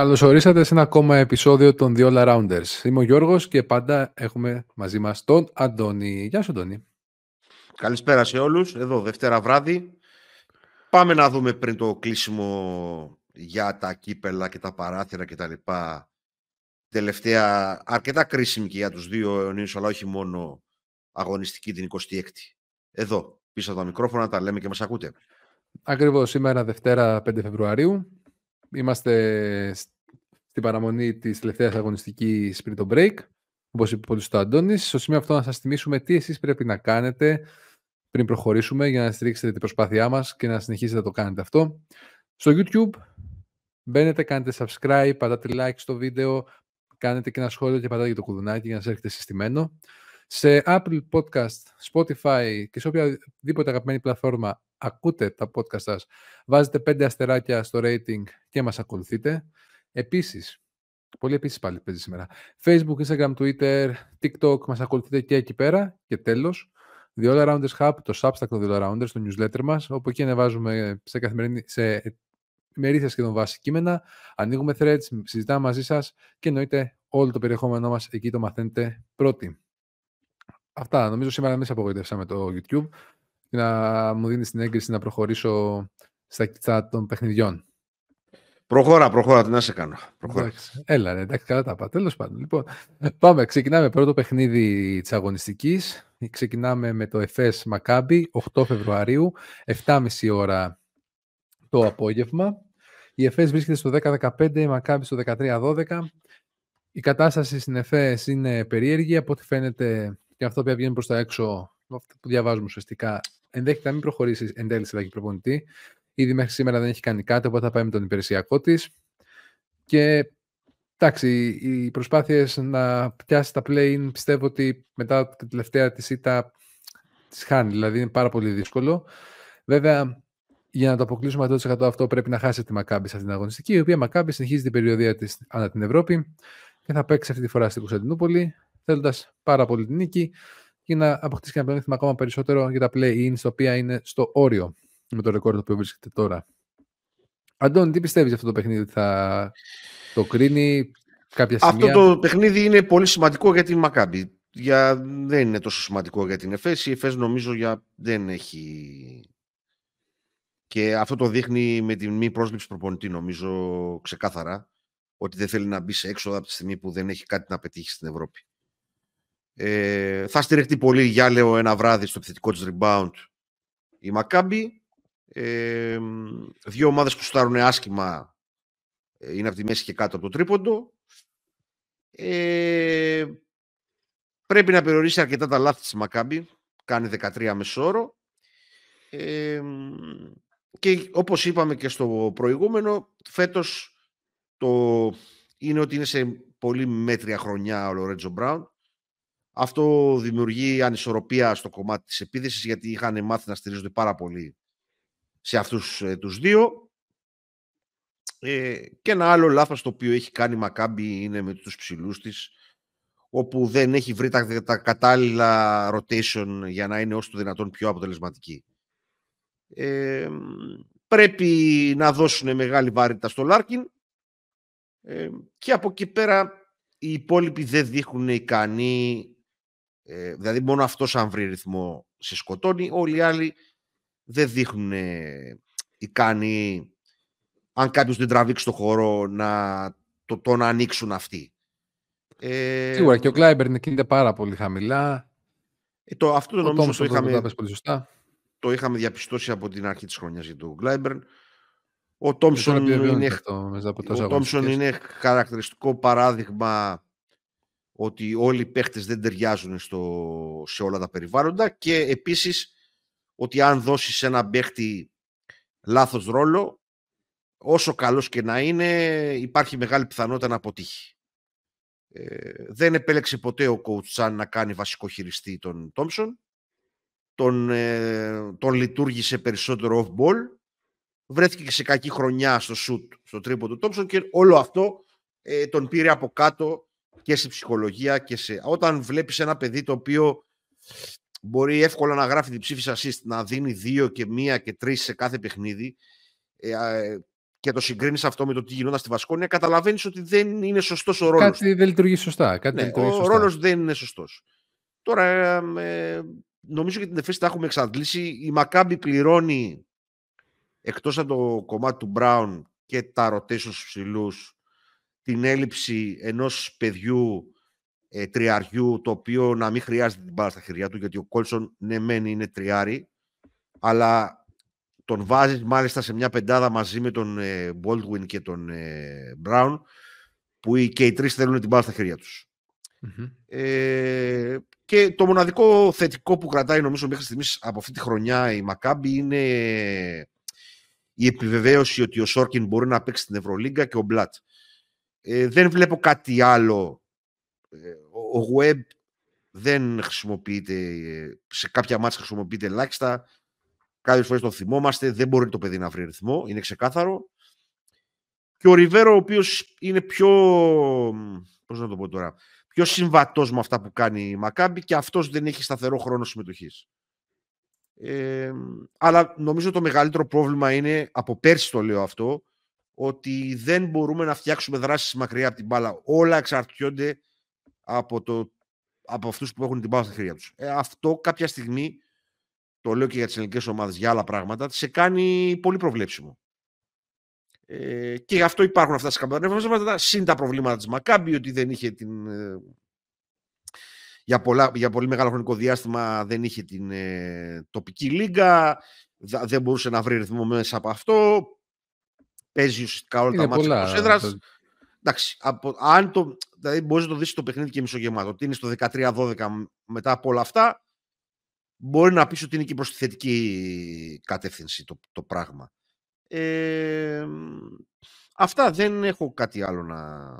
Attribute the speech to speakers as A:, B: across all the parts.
A: Καλώ ορίσατε σε ένα ακόμα επεισόδιο των The All Arounders. Είμαι ο Γιώργος και πάντα έχουμε μαζί μας τον Αντώνη. Γεια σου Αντώνη.
B: Καλησπέρα σε όλους. Εδώ Δευτέρα βράδυ. Πάμε να δούμε πριν το κλείσιμο για τα κύπελα και τα παράθυρα και τα λοιπά. Τελευταία αρκετά κρίσιμη και για τους δύο αιωνίους, αλλά όχι μόνο αγωνιστική την 26η. Εδώ, πίσω από τα μικρόφωνα, τα λέμε και μας ακούτε.
A: Ακριβώς, σήμερα Δευτέρα 5 Φεβρουαρίου Είμαστε στην παραμονή της τελευταίας αγωνιστικής πριν το break, όπως είπε πολύ στο Αντώνης. Στο σημείο αυτό να σας θυμίσουμε τι εσείς πρέπει να κάνετε πριν προχωρήσουμε για να στηρίξετε την προσπάθειά μας και να συνεχίσετε να το κάνετε αυτό. Στο YouTube μπαίνετε, κάνετε subscribe, πατάτε like στο βίντεο, κάνετε και ένα σχόλιο και πατάτε και το κουδουνάκι για να σας έρχεται συστημένο. Σε Apple Podcast, Spotify και σε οποιαδήποτε αγαπημένη πλατφόρμα ακούτε τα podcast σας, βάζετε πέντε αστεράκια στο rating και μας ακολουθείτε. Επίσης, πολύ επίσης πάλι παίζει σήμερα, Facebook, Instagram, Twitter, TikTok, μας ακολουθείτε και εκεί πέρα. Και τέλος, The All Arounders Hub, το Substack των The All Arounders, το newsletter μας, όπου εκεί ανεβάζουμε σε, καθημερινή, σε ημερήθεια σχεδόν βάση κείμενα, ανοίγουμε threads, συζητάμε μαζί σας και εννοείται όλο το περιεχόμενό μας εκεί το μαθαίνετε πρώτοι. Αυτά. Νομίζω σήμερα εμείς απογοητεύσαμε το YouTube και να μου δίνεις την έγκριση να προχωρήσω στα κοιτά των παιχνιδιών.
B: Προχώρα, προχώρα, τι να σε κάνω. Προχώρα.
A: έλα, ρε, εντάξει, καλά τα πάω. Τέλος πάντων. Λοιπόν, πάμε. Ξεκινάμε πρώτο παιχνίδι της αγωνιστικής. Ξεκινάμε με το ΕΦΕΣ Μακάμπι, 8 Φεβρουαρίου, 7.30 ώρα το απόγευμα. Η ΕΦΕΣ βρίσκεται στο 10-15, η Μακάμπι στο 13-12. Η κατάσταση στην ΕΦΕΣ είναι περίεργη. Από ό,τι φαίνεται και αυτό που βγαίνει προς τα έξω, αυτό που διαβάζουμε ουσιαστικά, ενδέχεται να μην προχωρήσει εν τέλει σε αλλαγή προπονητή. Ήδη μέχρι σήμερα δεν έχει κάνει κάτι, οπότε θα πάει με τον υπηρεσιακό της. Και εντάξει, οι προσπάθειες να πιάσει τα play πιστεύω ότι μετά την τελευταία της ήττα τις χάνει. Δηλαδή είναι πάρα πολύ δύσκολο. Βέβαια, για να το αποκλείσουμε 100% αυτό πρέπει να χάσει τη Μακάμπη σε αυτήν την αγωνιστική, η οποία Μακάμπη συνεχίζει την περιοδία της ανά την Ευρώπη και θα παίξει αυτή τη φορά στην Κωνσταντινούπολη θέλοντας πάρα πολύ την νίκη και να αποκτήσει και ένα πλεονέκτημα ακόμα περισσότερο για τα play-in, στα οποία είναι στο όριο με το ρεκόρ το οποίο βρίσκεται τώρα. Αντώνη, τι πιστεύεις για αυτό το παιχνίδι, θα το κρίνει κάποια
B: σημεία; Αυτό το παιχνίδι είναι πολύ σημαντικό για την Μακάμπη. Για... Δεν είναι τόσο σημαντικό για την ΕΦΕΣ. Η ΕΦΕΣ νομίζω για... δεν έχει. Και αυτό το δείχνει με την μη πρόσληψη προπονητή, νομίζω ξεκάθαρα. Ότι δεν θέλει να μπει σε έξοδα από τη στιγμή που δεν έχει κάτι να πετύχει στην Ευρώπη. Ε, θα στηριχτεί πολύ για λέω ένα βράδυ στο επιθετικό της rebound η Μακάμπη. Ε, δύο ομάδες που στάρουν άσχημα ε, είναι από τη μέση και κάτω από το τρίποντο. Ε, πρέπει να περιορίσει αρκετά τα λάθη της Μακάμπη. Κάνει 13 μεσόρο. Ε, και όπως είπαμε και στο προηγούμενο, φέτος το είναι ότι είναι σε πολύ μέτρια χρονιά ο Λορέτζο Μπράουν. Αυτό δημιουργεί ανισορροπία στο κομμάτι της επίδεσης γιατί είχαν μάθει να στηρίζονται πάρα πολύ σε αυτούς ε, τους δύο. Ε, και ένα άλλο λάθος το οποίο έχει κάνει η Μακάμπη είναι με τους ψηλούς της όπου δεν έχει βρει τα, τα κατάλληλα rotation για να είναι όσο το δυνατόν πιο αποτελεσματική. Ε, πρέπει να δώσουν μεγάλη βαρύτητα στο Λάρκιν ε, και από εκεί πέρα οι υπόλοιποι δεν δείχνουν ικανοί ε, δηλαδή μόνο αυτός αν βρει ρυθμό σε σκοτώνει, όλοι οι άλλοι δεν δείχνουν ικανοί αν κάποιος δεν τραβήξει το χώρο να το, το να ανοίξουν αυτοί.
A: Ε, Σίγουρα και ο Κλάιμπερν κινείται πάρα πολύ χαμηλά.
B: Ε, το, αυτό το νομίζω το είχαμε, πολύ σωστά. το είχαμε διαπιστώσει από την αρχή της χρονιάς για τον Κλάιμπερν. Ο Τόμψον είναι, ο είναι χαρακτηριστικό παράδειγμα ότι όλοι οι παίχτες δεν ταιριάζουν στο, σε όλα τα περιβάλλοντα και επίσης ότι αν δώσεις ένα παίχτη λάθος ρόλο, όσο καλός και να είναι, υπάρχει μεγάλη πιθανότητα να αποτύχει. Ε, δεν επέλεξε ποτέ ο coach να κάνει βασικό χειριστή τον Τόμψον. Τον, ε, τον λειτουργήσε περισσότερο off-ball. Βρέθηκε και σε κακή χρονιά στο shoot, στο τρίπο του Τόμψον και όλο αυτό ε, τον πήρε από κάτω και σε ψυχολογία και σε... Όταν βλέπεις ένα παιδί το οποίο μπορεί εύκολα να γράφει την ψήφιση assist, να δίνει δύο και μία και τρεις σε κάθε παιχνίδι, ε, και το συγκρίνεις αυτό με το τι γινόταν στη Βασκόνια, καταλαβαίνεις ότι δεν είναι σωστός ο ρόλος.
A: Κάτι δεν λειτουργεί σωστά. Κάτι
B: ναι, ο ρόλος δεν είναι σωστός. Τώρα, ε, νομίζω ότι την εφέση τα έχουμε εξαντλήσει. Η Μακάμπη πληρώνει εκτός από το κομμάτι του Μπράουν και τα rotation στους ψηλούς την έλλειψη ενός παιδιού ε, τριαριού το οποίο να μην χρειάζεται την μπάλα στα χέρια του γιατί ο Κόλσον ναι μεν είναι τριάρι αλλά τον βάζεις μάλιστα σε μια πεντάδα μαζί με τον ε, Baldwin και τον ε, Brown που και οι τρεις θέλουν την μπάλα στα χέρια τους. Ε, και το μοναδικό θετικό που κρατάει νομίζω μέχρι στιγμής από αυτή τη χρονιά η Μακάμπη είναι η επιβεβαίωση ότι ο Σόρκιν μπορεί να παίξει στην Ευρωλίγκα και ο Μπλατ. Ε, δεν βλέπω κάτι άλλο. Ε, ο Web δεν χρησιμοποιείται, σε κάποια μάτια χρησιμοποιείται ελάχιστα. Κάποιες φορές το θυμόμαστε. Δεν μπορεί το παιδί να βρει ρυθμό. Είναι ξεκάθαρο. Και ο Ριβέρο, ο οποίος είναι πιο. Πώς να το πω τώρα. Πιο συμβατός με αυτά που κάνει η Μακάμπη και αυτός δεν έχει σταθερό χρόνο συμμετοχής. Ε, αλλά νομίζω το μεγαλύτερο πρόβλημα είναι, από πέρσι το λέω αυτό, ότι δεν μπορούμε να φτιάξουμε δράσεις μακριά από την μπάλα. Όλα εξαρτιόνται από, το, από αυτούς που έχουν την μπάλα στα χέρια τους. Ε, αυτό κάποια στιγμή, το λέω και για τις ελληνικές ομάδες, για άλλα πράγματα, σε κάνει πολύ προβλέψιμο. Ε, και γι' αυτό υπάρχουν αυτά τα σκαμπανεύματα, συν τα προβλήματα της Μακάμπη, ότι δεν είχε την, ε, για, πολλά, για πολύ μεγάλο χρονικό διάστημα δεν είχε την ε, τοπική λίγα, δεν μπορούσε να βρει ρυθμό μέσα από αυτό. Παίζεις ουσιαστικά όλα τα μάτια της έδρας. Εντάξει, από, αν το, δηλαδή μπορείς να το δεις το παιχνίδι και μισογεμάτο. Ότι είναι στο 13-12 μετά από όλα αυτά, μπορεί να πεις ότι είναι και προς τη θετική κατεύθυνση το, το πράγμα. Ε, αυτά δεν έχω κάτι άλλο να,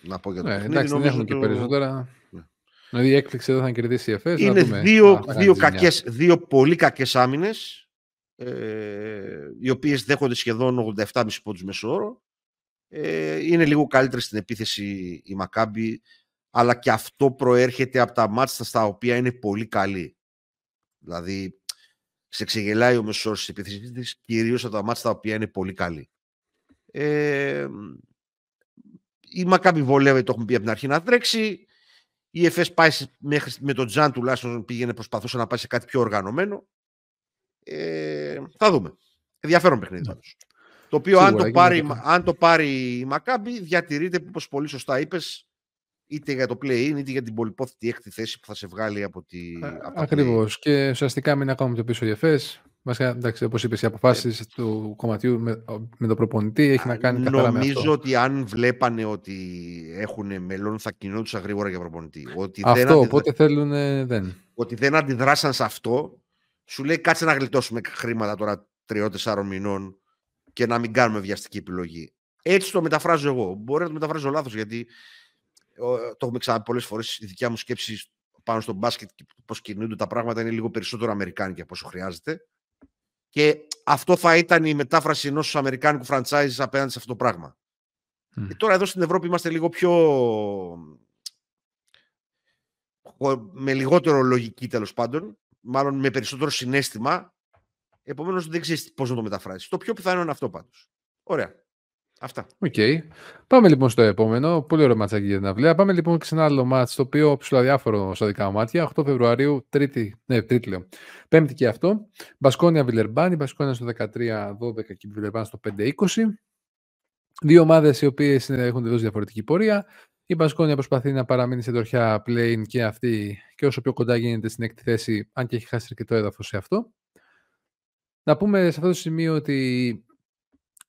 B: να πω για το ναι, παιχνίδι.
A: Εντάξει, δεν έχουμε και περισσότερα. Δηλαδή η έκπληξη εδώ θα κερδίσει η ΕΦΕΣ.
B: Είναι δούμε, δύο, δύο, κακές, δύο πολύ κακές άμυνες ε, οι οποίες δέχονται σχεδόν 87,5 πόντους μεσόωρο. Ε, είναι λίγο καλύτερη στην επίθεση η Μακάμπη αλλά και αυτό προέρχεται από τα μάτια στα οποία είναι πολύ καλή. Δηλαδή, σε ξεγελάει ο μεσόρος της επίθεσης της, κυρίως από τα μάτια στα οποία είναι πολύ καλή. Ε, η Μακάμπη βολεύει, το έχουμε πει από την αρχή, να τρέξει. Η ΕΦΕΣ πάει μέχρι, με τον Τζαν τουλάχιστον πήγαινε, προσπαθούσε να πάει σε κάτι πιο οργανωμένο. Ε, θα δούμε. Ενδιαφέρον παιχνίδι ναι. Το οποίο αν το, πάρει, αν το πάρει η Μακάμπη διατηρείται όπως πολύ σωστά είπες είτε για το play-in είτε για την πολυπόθητη έκτη θέση που θα σε βγάλει από τη...
A: Ακριβώς. Και ουσιαστικά μην ακόμα το πίσω η ΕΦΕΣ Βασικά, εντάξει, όπως είπες, οι αποφάσεις του κομματιού με, με τον προπονητή έχει να κάνει καθαρά
B: με
A: αυτό.
B: Νομίζω ότι αν βλέπανε ότι έχουν μέλλον θα κινούντουσαν γρήγορα για προπονητή. Ότι
A: αυτό, δεν οπότε θέλουν δεν.
B: Ότι δεν αντιδράσαν σε αυτό, σου λέει κάτσε να γλιτώσουμε χρήματα τώρα τριών-τεσσάρων μηνών και να μην κάνουμε βιαστική επιλογή. Έτσι το μεταφράζω εγώ. Μπορεί να το μεταφράζω λάθος γιατί το έχουμε ξαναπεί πολλές φορές η δικιά μου σκέψη πάνω στο μπάσκετ και πώς κινούνται τα πράγματα είναι λίγο περισσότερο αμερικάνικα από όσο χρειάζεται. Και αυτό θα ήταν η μετάφραση ενός Αμερικάνικου franchise απέναντι σε αυτό το πράγμα. Και τώρα εδώ στην Ευρώπη είμαστε λίγο πιο. με λιγότερο λογική τέλος πάντων, μάλλον με περισσότερο συναίσθημα. Επομένως δεν ξέρεις πώς να το μεταφράσεις. Το πιο πιθανό είναι αυτό πάντως. Ωραία. Αυτά.
A: Οκ. Okay. Πάμε λοιπόν στο επόμενο. Πολύ ωραίο ματσάκι για την αυλαία. Πάμε λοιπόν και σε ένα άλλο μάτς, το οποίο ψιλοαδιάφορο στα δικά μου μάτια. 8 Φεβρουαρίου, τρίτη, ναι, τρίτη λέω. Πέμπτη και αυτό. Μπασκόνια Βιλερμπάν. Η Μπασκόνια στο 13-12 και η Βιλερμπάν στο 5-20. Δύο ομάδες οι οποίες έχουν δώσει διαφορετική πορεία. Η Μπασκόνια προσπαθεί να παραμείνει σε τροχιά πλέιν και αυτή και όσο πιο κοντά γίνεται στην έκτη θέση, αν και έχει χάσει αρκετό έδαφος σε αυτό. Να πούμε σε αυτό το σημείο ότι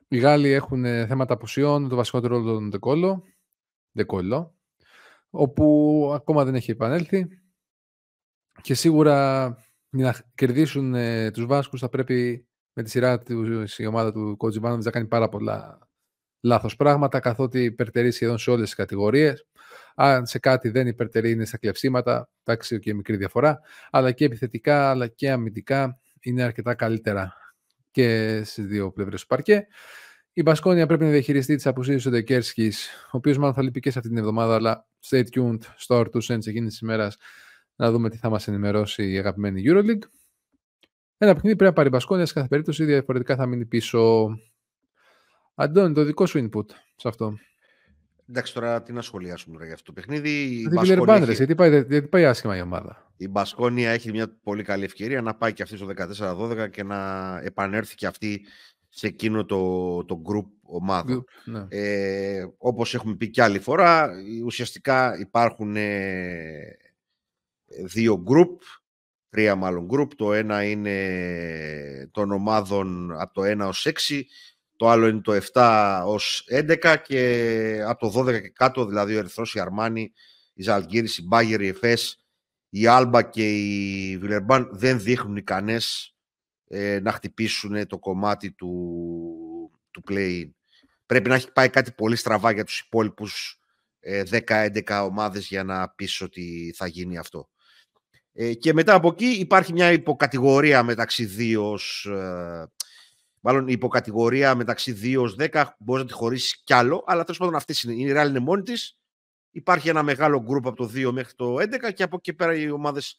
A: οι Γάλλοι έχουν ε, θέματα απουσιών, το βασικότερο ρόλο τον Δεκόλο, Δεκόλο, όπου ακόμα δεν έχει επανέλθει και σίγουρα για να κερδίσουν ε, τους Βάσκους θα πρέπει με τη σειρά τους η ομάδα του Κοτζιβάνοβιτς να κάνει πάρα πολλά λάθος πράγματα καθότι υπερτερεί σχεδόν σε όλες τις κατηγορίες. Αν σε κάτι δεν υπερτερεί είναι στα κλεψίματα, εντάξει και μικρή διαφορά, αλλά και επιθετικά αλλά και αμυντικά είναι αρκετά καλύτερα και στις δύο πλευρές του παρκέ. Η Μπασκόνια πρέπει να διαχειριστεί τις απουσίες του Ντεκέρσκης, ο οποίος μάλλον θα λείπει και σε αυτή την εβδομάδα, αλλά stay tuned στο R2 Sense εκείνης της ημέρας να δούμε τι θα μας ενημερώσει η αγαπημένη Euroleague. Ένα παιχνίδι πρέπει να πάρει η Μπασκόνια σε κάθε περίπτωση, διαφορετικά θα μείνει πίσω. Αντώνη, το δικό σου input σε αυτό.
B: Εντάξει, τώρα τι να σχολιάσουμε τώρα για αυτό το παιχνίδι.
A: Η Μπασκόνια έχει... γιατί, πάει, γιατί πάει άσχημα η ομάδα.
B: Η Μπασκόνια έχει μια πολύ καλή ευκαιρία να πάει και αυτή στο 14-12 και να επανέλθει και αυτή σε εκείνο το, το group ομάδων. Ναι. Ε, όπως έχουμε πει και άλλη φορά, ουσιαστικά υπάρχουν ε, δύο group, τρία μάλλον group. Το ένα είναι των ομάδων από το 1 ως 6, το άλλο είναι το 7 ως 11 και από το 12 και κάτω, δηλαδή ο Ερυθρός, η Αρμάνη, η Ζαλγκύρης, η Μπάγερ, η Εφές, η Άλμπα και η Βιλερμπάν δεν δείχνουν ικανές ε, να χτυπήσουν το κομμάτι του, του play-in. Πρέπει να έχει πάει κάτι πολύ στραβά για τους υπόλοιπους ε, 10-11 ομάδες για να πεις ότι θα γίνει αυτό. Ε, και μετά από εκεί υπάρχει μια υποκατηγορία μεταξύ 2 ε, μάλλον η υποκατηγορία μεταξύ 2 ως 10 μπορεί να τη χωρίσεις κι άλλο, αλλά τέλος πάντων αυτή είναι. Η Real είναι μόνη της. Υπάρχει ένα μεγάλο γκρουπ από το 2 μέχρι το 11 και από εκεί πέρα οι ομάδες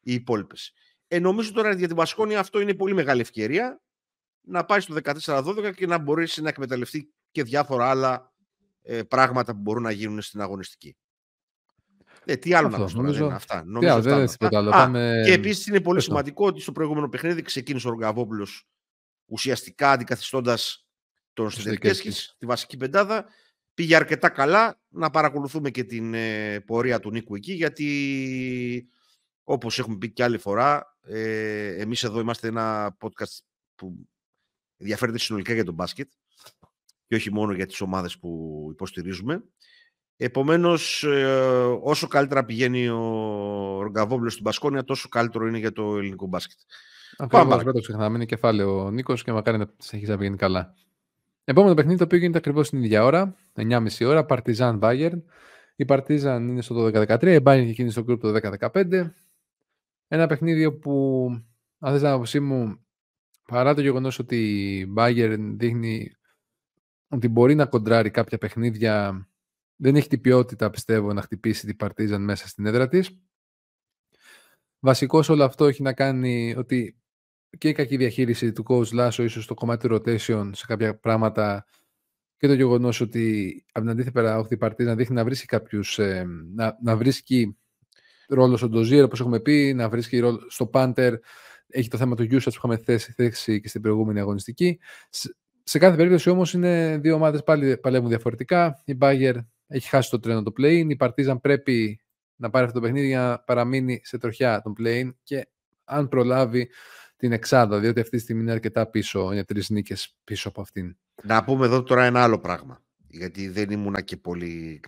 B: οι υπόλοιπες. Ε, νομίζω τώρα για την Πασχόνια αυτό είναι πολύ μεγάλη ευκαιρία να πάει στο 14-12 και να μπορέσει να εκμεταλλευτεί και διάφορα άλλα ε, πράγματα που μπορούν να γίνουν στην αγωνιστική. Ε, τι άλλο αυτό, να πούμε, νομίζω... αυτά. Νομίζω
A: τι άλλο, δεν άλλο. Πάμε...
B: Και επίσης είναι πολύ σημαντικό ότι στο προηγούμενο παιχνίδι ξεκίνησε ο Ρογκαβόπουλος ουσιαστικά αντικαθιστώντας τον Στεντευκέσκη της βασική πεντάδα. Πήγε αρκετά καλά να παρακολουθούμε και την ε, πορεία του Νίκου εκεί, γιατί όπως έχουμε πει και άλλη φορά, ε, εμείς εδώ είμαστε ένα podcast που ενδιαφέρεται συνολικά για τον μπάσκετ και όχι μόνο για τις ομάδες που υποστηρίζουμε. Επομένως, ε, όσο καλύτερα πηγαίνει ο Ρογκαβόβλος στην Πασκόνια, τόσο καλύτερο είναι για το ελληνικό μπάσκετ.
A: Ακριβώς, δεν το ξεχνάμε. Είναι κεφάλαιο ο Νίκος και μακάρι να συνεχίσει να πηγαίνει καλά. Επόμενο παιχνίδι το οποίο γίνεται ακριβώς την ίδια ώρα, 9.30 ώρα, Παρτιζάν Bayern. Η Παρτίζαν είναι στο 12-13, η Bayern έχει εκείνη στο group το 10-15. Ένα παιχνίδι που, αν θες να άποψή μου, παρά το γεγονός ότι η Bayern δείχνει ότι μπορεί να κοντράρει κάποια παιχνίδια, δεν έχει την ποιότητα, πιστεύω, να χτυπήσει την Παρτίζαν μέσα στην έδρα της. Βασικό όλο αυτό έχει να κάνει ότι και η κακή διαχείριση του coach Λάσο, ίσως στο κομμάτι του rotation σε κάποια πράγματα και το γεγονός ότι από την αντίθετη πέρα όχι η Παρτίζαν δείχνει να βρίσκει κάποιους, ε, να, να βρίσκει ρόλο στον Ντοζίερ, όπως έχουμε πει, να βρίσκει ρόλο στο Πάντερ. Έχει το θέμα του Γιούσα που είχαμε θέσει, θέσει και στην προηγούμενη αγωνιστική. Σε, κάθε περίπτωση όμως είναι δύο ομάδες πάλι παλεύουν διαφορετικά. Η Μπάγκερ έχει χάσει το τρένο το play Η Παρτίζαν πρέπει να πάρει αυτό το παιχνίδι για να παραμείνει σε τροχιά τον play και αν προλάβει την εξάδα, διότι αυτή τη στιγμή είναι αρκετά πίσω, είναι τρεις νίκες πίσω από αυτήν.
B: Να πούμε εδώ τώρα ένα άλλο πράγμα, γιατί δεν ήμουνα και πολύ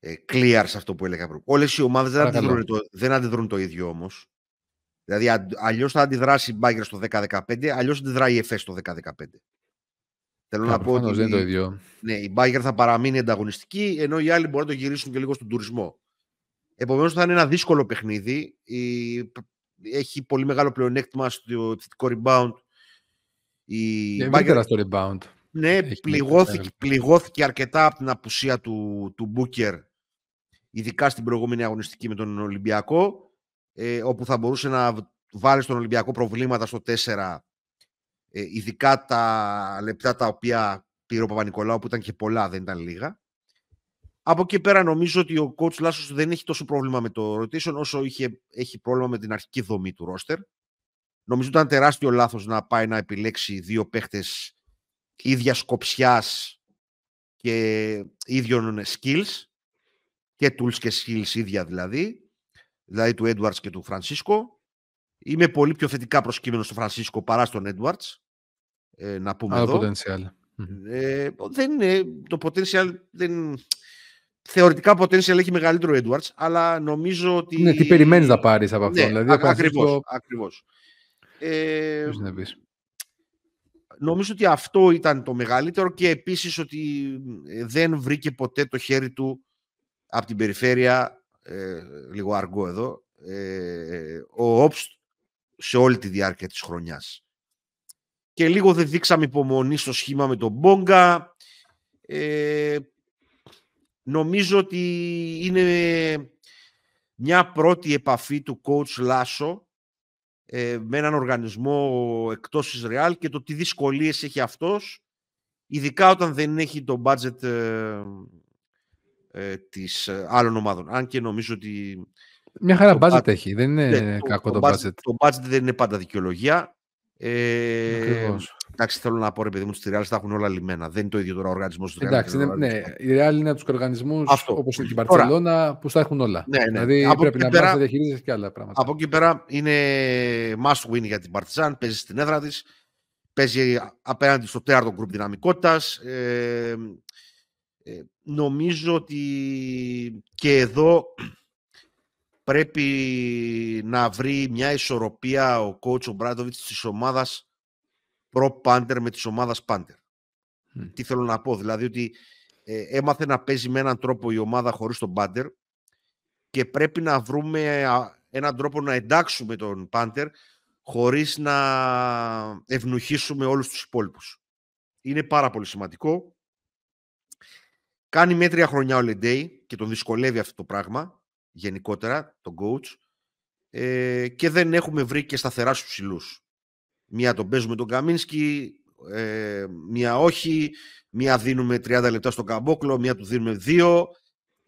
B: ε, clear σε αυτό που έλεγα πριν. Όλες οι ομάδες δεν, αντιδρούν το, δεν αντιδρούν το ίδιο όμως. Δηλαδή, αλλιώς θα αντιδράσει η Μπάγκερ στο 10-15, αλλιώς αντιδράει η ΕΦΕ στο 10-15. Θέλω να πω ότι.
A: Δεν το ίδιο.
B: Ναι, η Μπάγκερ θα παραμείνει ανταγωνιστική, ενώ οι άλλοι μπορούν να το γυρίσουν και λίγο στον τουρισμό. Επομένως, θα είναι ένα δύσκολο παιχνίδι. Η... Έχει πολύ μεγάλο πλεονέκτημα στο επιθετικό rebound.
A: Η ε, Μπάγκερ... στο rebound.
B: Ναι, πληγώθηκε, πληγώθηκε αρκετά από την απουσία του, του Μπούκερ ειδικά στην προηγούμενη αγωνιστική με τον Ολυμπιακό, ε, όπου θα μπορούσε να βάλει στον Ολυμπιακό προβλήματα στο 4, ε, ειδικά τα λεπτά τα οποία πήρε ο Παπα-Νικολάου, που ήταν και πολλά, δεν ήταν λίγα. Από εκεί πέρα νομίζω ότι ο coach Λάσος δεν έχει τόσο πρόβλημα με το rotation όσο είχε, έχει πρόβλημα με την αρχική δομή του ρόστερ. Νομίζω ότι ήταν τεράστιο λάθος να πάει να επιλέξει δύο παίχτες ίδια κοψιάς και ίδιων skills και tools και skills ίδια δηλαδή, δηλαδή του Edwards και του Φρανσίσκο. Είμαι πολύ πιο θετικά προσκύμενος στο Φρανσίσκο παρά στον Edwards. Ε, να πούμε
A: Άλλο εδώ. potential.
B: Ε, δεν είναι, το potential δεν... Θεωρητικά potential έχει μεγαλύτερο Edwards, αλλά νομίζω ότι...
A: Ναι, τι περιμένεις να πάρεις από αυτό. Ναι, δηλαδή,
B: ακριβώς, ακριβώς. Ε, νομίζω ότι αυτό ήταν το μεγαλύτερο και επίσης ότι ε, δεν βρήκε ποτέ το χέρι του από την περιφέρεια, ε, λίγο αργό εδώ, ε, ο Όπστ σε όλη τη διάρκεια της χρονιάς. Και λίγο δεν δείξαμε υπομονή στο σχήμα με τον Μπόγκα. Ε, νομίζω ότι είναι μια πρώτη επαφή του coach Λάσο ε, με έναν οργανισμό εκτός Ισραήλ και το τι δυσκολίες έχει αυτός ειδικά όταν δεν έχει το budget ε, ε, της ε, άλλων ομάδων. Αν και νομίζω ότι...
A: Μια χαρά budget έχει, δεν είναι ναι, κακό το, το, budget.
B: Το budget δεν είναι πάντα δικαιολογία. Ε, εντάξει, θέλω να πω ρε παιδί μου, στη Real τα έχουν όλα λιμένα. Δεν είναι το ίδιο τώρα ο οργανισμός του
A: Εντάξει, είναι, ναι, η Real είναι από τους οργανισμούς όπως είναι και η Barcelona που στα έχουν όλα.
B: Ναι, ναι.
A: Δηλαδή
B: από
A: πρέπει να πέρα, να διαχειρίζεσαι και άλλα πράγματα.
B: Από εκεί πέρα είναι must win για την Partizan, παίζει στην έδρα της. Παίζει απέναντι στο τέταρτο γκρουπ δυναμικότητας. Ε, ε, νομίζω ότι και εδώ πρέπει να βρει μια ισορροπία ο coach ο Μπράντοβιτς της ομάδας προ-πάντερ με της ομάδας πάντερ. Τι θέλω να πω, δηλαδή ότι ε, έμαθε να παίζει με έναν τρόπο η ομάδα χωρίς τον πάντερ και πρέπει να βρούμε έναν τρόπο να εντάξουμε τον πάντερ χωρίς να ευνουχίσουμε όλους τους υπόλοιπους. Είναι πάρα πολύ σημαντικό. Κάνει μέτρια χρονιά ο Λεντέι και τον δυσκολεύει αυτό το πράγμα γενικότερα, τον coach, ε, και δεν έχουμε βρει και σταθερά στους ψηλούς. Μία τον παίζουμε τον Καμίνσκι, ε, μία όχι, μία δίνουμε 30 λεπτά στον Καμπόκλο, μία του δίνουμε δύο.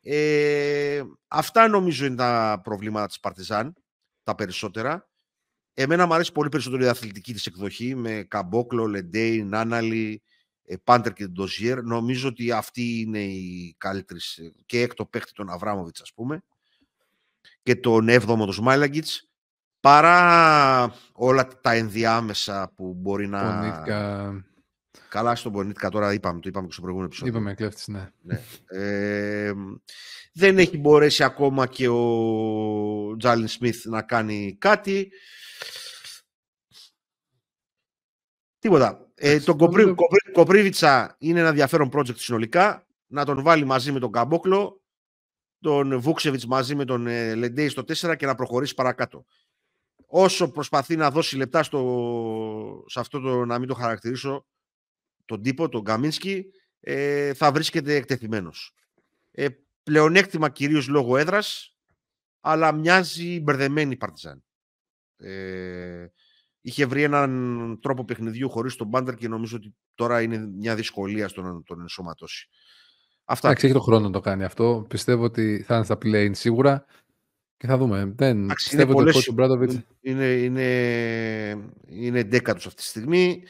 B: Ε, αυτά νομίζω είναι τα προβλήματα της Παρτιζάν, τα περισσότερα. Εμένα μου αρέσει πολύ περισσότερο η αθλητική της εκδοχή με Καμπόκλο, Λεντέι, Νάναλι, ε, Πάντερ και Ντοζιέρ. Νομίζω ότι αυτή είναι η καλύτερη και έκτο παίχτη των Αβράμοβιτς ας πούμε και τον 7ο του Σμάιλαγκιτς παρά όλα τα ενδιάμεσα που μπορεί να...
A: Πονίτικα...
B: Καλά στον Πονίτικα τώρα είπαμε, το είπαμε και στο προηγούμενο επεισόδιο.
A: Είπαμε κλέφτης, ναι.
B: ναι. Ε, δεν έχει μπορέσει ακόμα και ο Τζάλιν Σμιθ να κάνει κάτι. Τίποτα. Ε, τον Κοπρί, Κοπρίβιτσα είναι ένα ενδιαφέρον project συνολικά. Να τον βάλει μαζί με τον Καμπόκλο τον Βούξεβιτς μαζί με τον ε, Λεντέι στο 4 και να προχωρήσει παρακάτω. Όσο προσπαθεί να δώσει λεπτά στο, σε αυτό το, να μην το χαρακτηρίσω, τον τύπο, τον Καμίνσκι, ε, θα βρίσκεται εκτεθειμένος. Ε, πλεονέκτημα κυρίως λόγω έδρας, αλλά μοιάζει μπερδεμένη η Παρτιζάν. Ε, είχε βρει έναν τρόπο παιχνιδιού χωρίς τον Μπάντερ και νομίζω ότι τώρα είναι μια δυσκολία στο να τον ενσωματώσει.
A: Αυτά. Εντάξει, έχει το χρόνο να το κάνει αυτό. Πιστεύω ότι θα είναι στα play σίγουρα και θα δούμε. Δεν
B: Εντάξει, πιστεύω είναι ότι ο Μπράδοβιτ. Είναι, είναι, είναι δέκατο αυτή τη στιγμή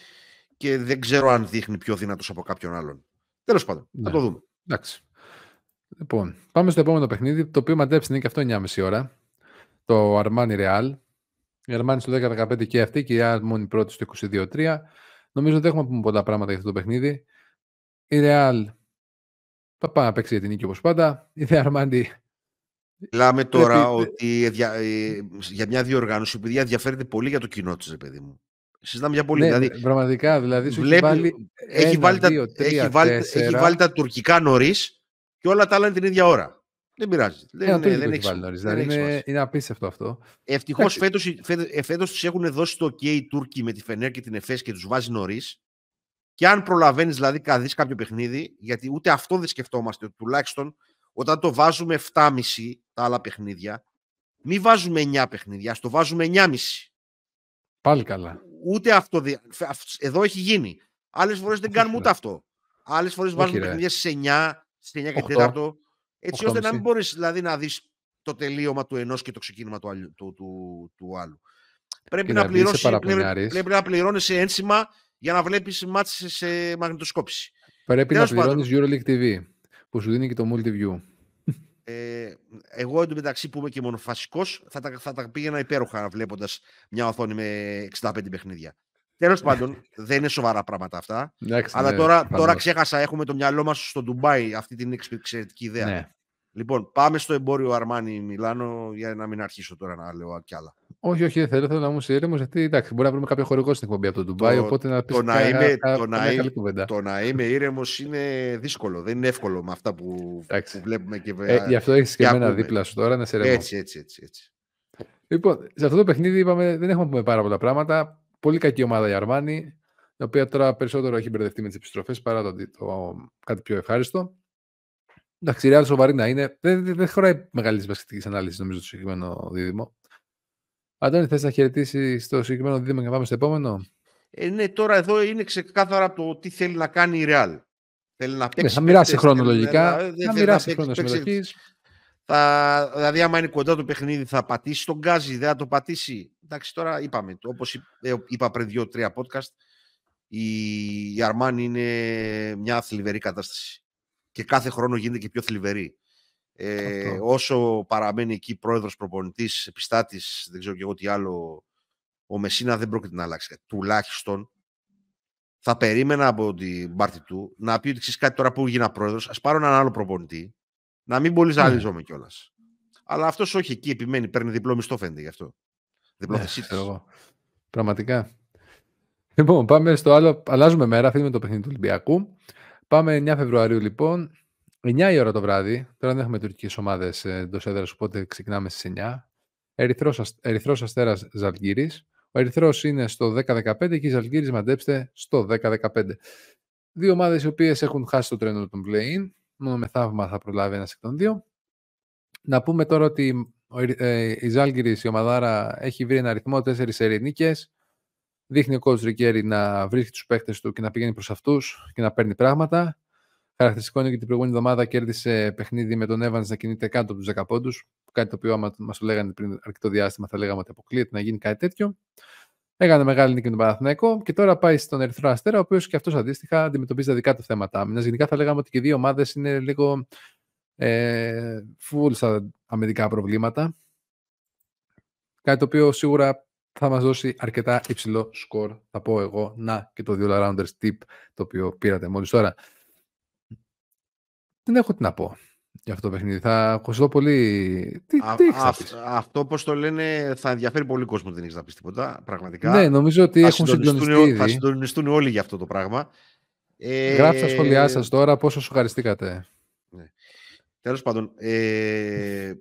B: και δεν ξέρω αν δείχνει πιο δυνατός από κάποιον άλλον. Τέλος πάντων, ναι. θα το δούμε.
A: Εντάξει. Λοιπόν, πάμε στο επόμενο παιχνίδι, το οποίο μαντέψει είναι και αυτό 9.30 ώρα. Το Armani Real. Η Armani στο 10-15 και αυτή και η Real μόνη πρώτη στο 22-3. Νομίζω ότι έχουμε πούμε πολλά πράγματα για αυτό το παιχνίδι. Η Real θα πάει να παίξει για την νίκη όπως πάντα. Η Αρμάντι.
B: Μιλάμε τώρα ότι ε, για μια διοργάνωση που ενδιαφέρεται πολύ για το κοινό της, παιδί μου. Συζητάμε για πολύ.
A: Ναι,
B: δηλαδή,
A: πραγματικά. Δηλαδή, σου βλέπει, έχει βάλει,
B: έχει, βάλει τα, έχει, βάλει, έχει βάλει τα τουρκικά νωρίς και όλα τα άλλα είναι την ίδια ώρα. Δεν πειράζει. Δεν,
A: Ένα είναι, δεν έχει βάλει νωρίς. Δηλαδή είναι, είναι απίστευτο αυτό.
B: Ευτυχώς φέτος φέτος τους έχουν δώσει το OK οι Τούρκοι με τη Φενέρ και την Εφές και τους βάζει νωρίς. Και αν προλαβαίνεις δηλαδή να δει κάποιο παιχνίδι, γιατί ούτε αυτό δεν σκεφτόμαστε, τουλάχιστον όταν το βάζουμε 7,5 τα άλλα παιχνίδια, μην βάζουμε 9 παιχνίδια, ας το βάζουμε 9,5.
A: Πάλι καλά.
B: Ούτε αυτό. Εδώ έχει γίνει. Άλλες φορές δεν κάνουμε ούτε αυτό. Άλλες φορές βάζουμε ρε. παιχνίδια στι 9, στι 9 και 4. Έτσι ώστε να μην μπορείς δηλαδή, να δεις το τελείωμα του ενός και το ξεκίνημα του, του, του, του άλλου. Πρέπει να, πληρώσεις, πρέπει, πρέπει να πληρώνει ένσημα για να βλέπεις μάτς σε μαγνητοσκόπηση.
A: Πρέπει Τέλος να πληρώνεις EuroLeague TV, που σου δίνει και το Multiview.
B: Ε, εγώ εντωμεταξύ που είμαι και μονοφασικός, θα τα, θα τα πήγαινα υπέροχα βλέποντας μια οθόνη με 65 παιχνίδια. Τέλος πάντων, δεν είναι σοβαρά πράγματα αυτά. αλλά ναι, τώρα, τώρα ξέχασα, έχουμε το μυαλό μας στο Ντουμπάι αυτή την εξαιρετική ιδέα. Ναι. Λοιπόν, πάμε στο εμπόριο Αρμάνι Μιλάνο για να μην αρχίσω τώρα να λέω κι άλλα.
A: Όχι, όχι, δεν θέλω, θέλω να μου είσαι ήρεμος, γιατί εντάξει, μπορεί να βρούμε κάποιο χορηγό στην εκπομπή από το Ντουμπάι, οπότε να πεις
B: το, να είμαι, το, να είμαι, το να είμαι ήρεμος είναι δύσκολο. Δεν είναι εύκολο με αυτά που, που βλέπουμε και
A: ε, Γι' αυτό έχεις και, εμένα δίπλα σου τώρα να σε ρεύω.
B: Έτσι, έτσι, έτσι, έτσι.
A: Λοιπόν, σε αυτό το παιχνίδι είπαμε, δεν έχουμε πούμε πάρα πολλά πράγματα. Πολύ κακή ομάδα η Αρμάνι, η οποία τώρα περισσότερο έχει μπερδευτεί με τις επιστροφές παρά το, το, κάτι πιο ευχάριστο. Εντάξει, η Real σοβαρή να είναι. Δεν, δεν, δεν χωράει μεγάλης βασιλική ανάλυσης νομίζω το συγκεκριμένο δίδυμο. Αντώνη, θες να χαιρετήσει το συγκεκριμένο δίδυμο και να πάμε στο επόμενο;
B: Ε, ναι, τώρα εδώ είναι ξεκάθαρα το τι θέλει να κάνει η Real. Θέλει να παίξει.
A: Ναι, θα μοιράσει χρόνο λογικά. Θα μοιράσει χρόνο συμμετοχής.
B: Θα, δηλαδή, άμα είναι κοντά το παιχνίδι, θα πατήσει τον γκάζι, δεν θα το πατήσει. Εντάξει, τώρα είπαμε, όπως ε, είπα πριν δύο-τρία podcast, η, η Αρμάνη είναι μια θλιβερή κατάσταση. Και κάθε χρόνο γίνεται και πιο θλιβερή. Ε, όσο παραμένει εκεί πρόεδρος προπονητής, επιστάτης, δεν ξέρω και εγώ τι άλλο, ο Μεσίνα δεν πρόκειται να αλλάξει. Τουλάχιστον θα περίμενα από την πάρτι του να πει ότι ξέρεις κάτι τώρα που γίνα πρόεδρος, ας πάρω έναν άλλο προπονητή, να μην πολύ ζαλίζομαι ναι. κιόλας. Αλλά αυτός όχι εκεί επιμένει, παίρνει διπλό μισθό φαίνεται γι' αυτό. Διπλό ναι,
A: εγώ. Πραγματικά. Λοιπόν, πάμε στο άλλο. Αλλάζουμε μέρα, αφήνουμε το παιχνίδι του Ολυμπιακού. Πάμε 9 Φεβρουαρίου λοιπόν. 9 η ώρα το βράδυ. Τώρα δεν έχουμε τουρκικές ομάδες εντός έδρας, οπότε ξεκινάμε στις 9. Ερυθρός Αστέρας Ζαλγκύρη. Ο Ερυθρός είναι στο 10-15 και η Ζαλγκύρη μαντέψτε στο 10-15. Δύο ομάδες οι οποίες έχουν χάσει το τρένο των play-in. Μόνο με θαύμα θα προλάβει ένας εκ των δύο. Να πούμε τώρα ότι ε, η Ζάλγκυρη, η ομαδάρα, έχει βρει ένα αριθμό 4 σερή νίκε. Δείχνει ο coach Ρικέρι να βρίσκει τους παίχτε του και να πηγαίνει προς αυτούς και να παίρνει πράγματα. Χαρακτηριστικό είναι ότι την προηγούμενη εβδομάδα κέρδισε παιχνίδι με τον Evans να κινείται κάτω από τους 10 πόντους. Κάτι το οποίο, άμα μας το λέγανε πριν αρκετό διάστημα, θα λέγαμε ότι αποκλείεται να γίνει κάτι τέτοιο. Έκανε μεγάλη νίκη με τον Παναθηναϊκό και τώρα πάει στον Ερυθρό Αστέρα, ο οποίος και αυτός αντίστοιχα αντιμετωπίζει τα δικά του θέματα άμυνας. Γενικά θα λέγαμε ότι και οι δύο ομάδες είναι λίγο ε, full στα αμυντικά προβλήματα. Κάτι το οποίο σίγουρα θα μας δώσει αρκετά υψηλό σκορ. Θα πω εγώ, να και το 2 rounders tip το οποίο πήρατε μόλις τώρα. Δεν έχω τι να πω για αυτό το παιχνίδι. Θα ακουστώ πολύ. Τι,
B: α,
A: τι
B: Αυτό, όπω το λένε, θα ενδιαφέρει πολύ κόσμο. Δεν έχεις να πεις τίποτα. Πραγματικά.
A: Ναι, νομίζω ότι θα έχουν συντονιστεί.
B: Θα συντονιστούν όλοι για αυτό το πράγμα.
A: Ε... Γράψτε τα σχόλιά σας τώρα πόσο σου ευχαριστήκατε. Ναι.
B: Τέλος πάντων, ε,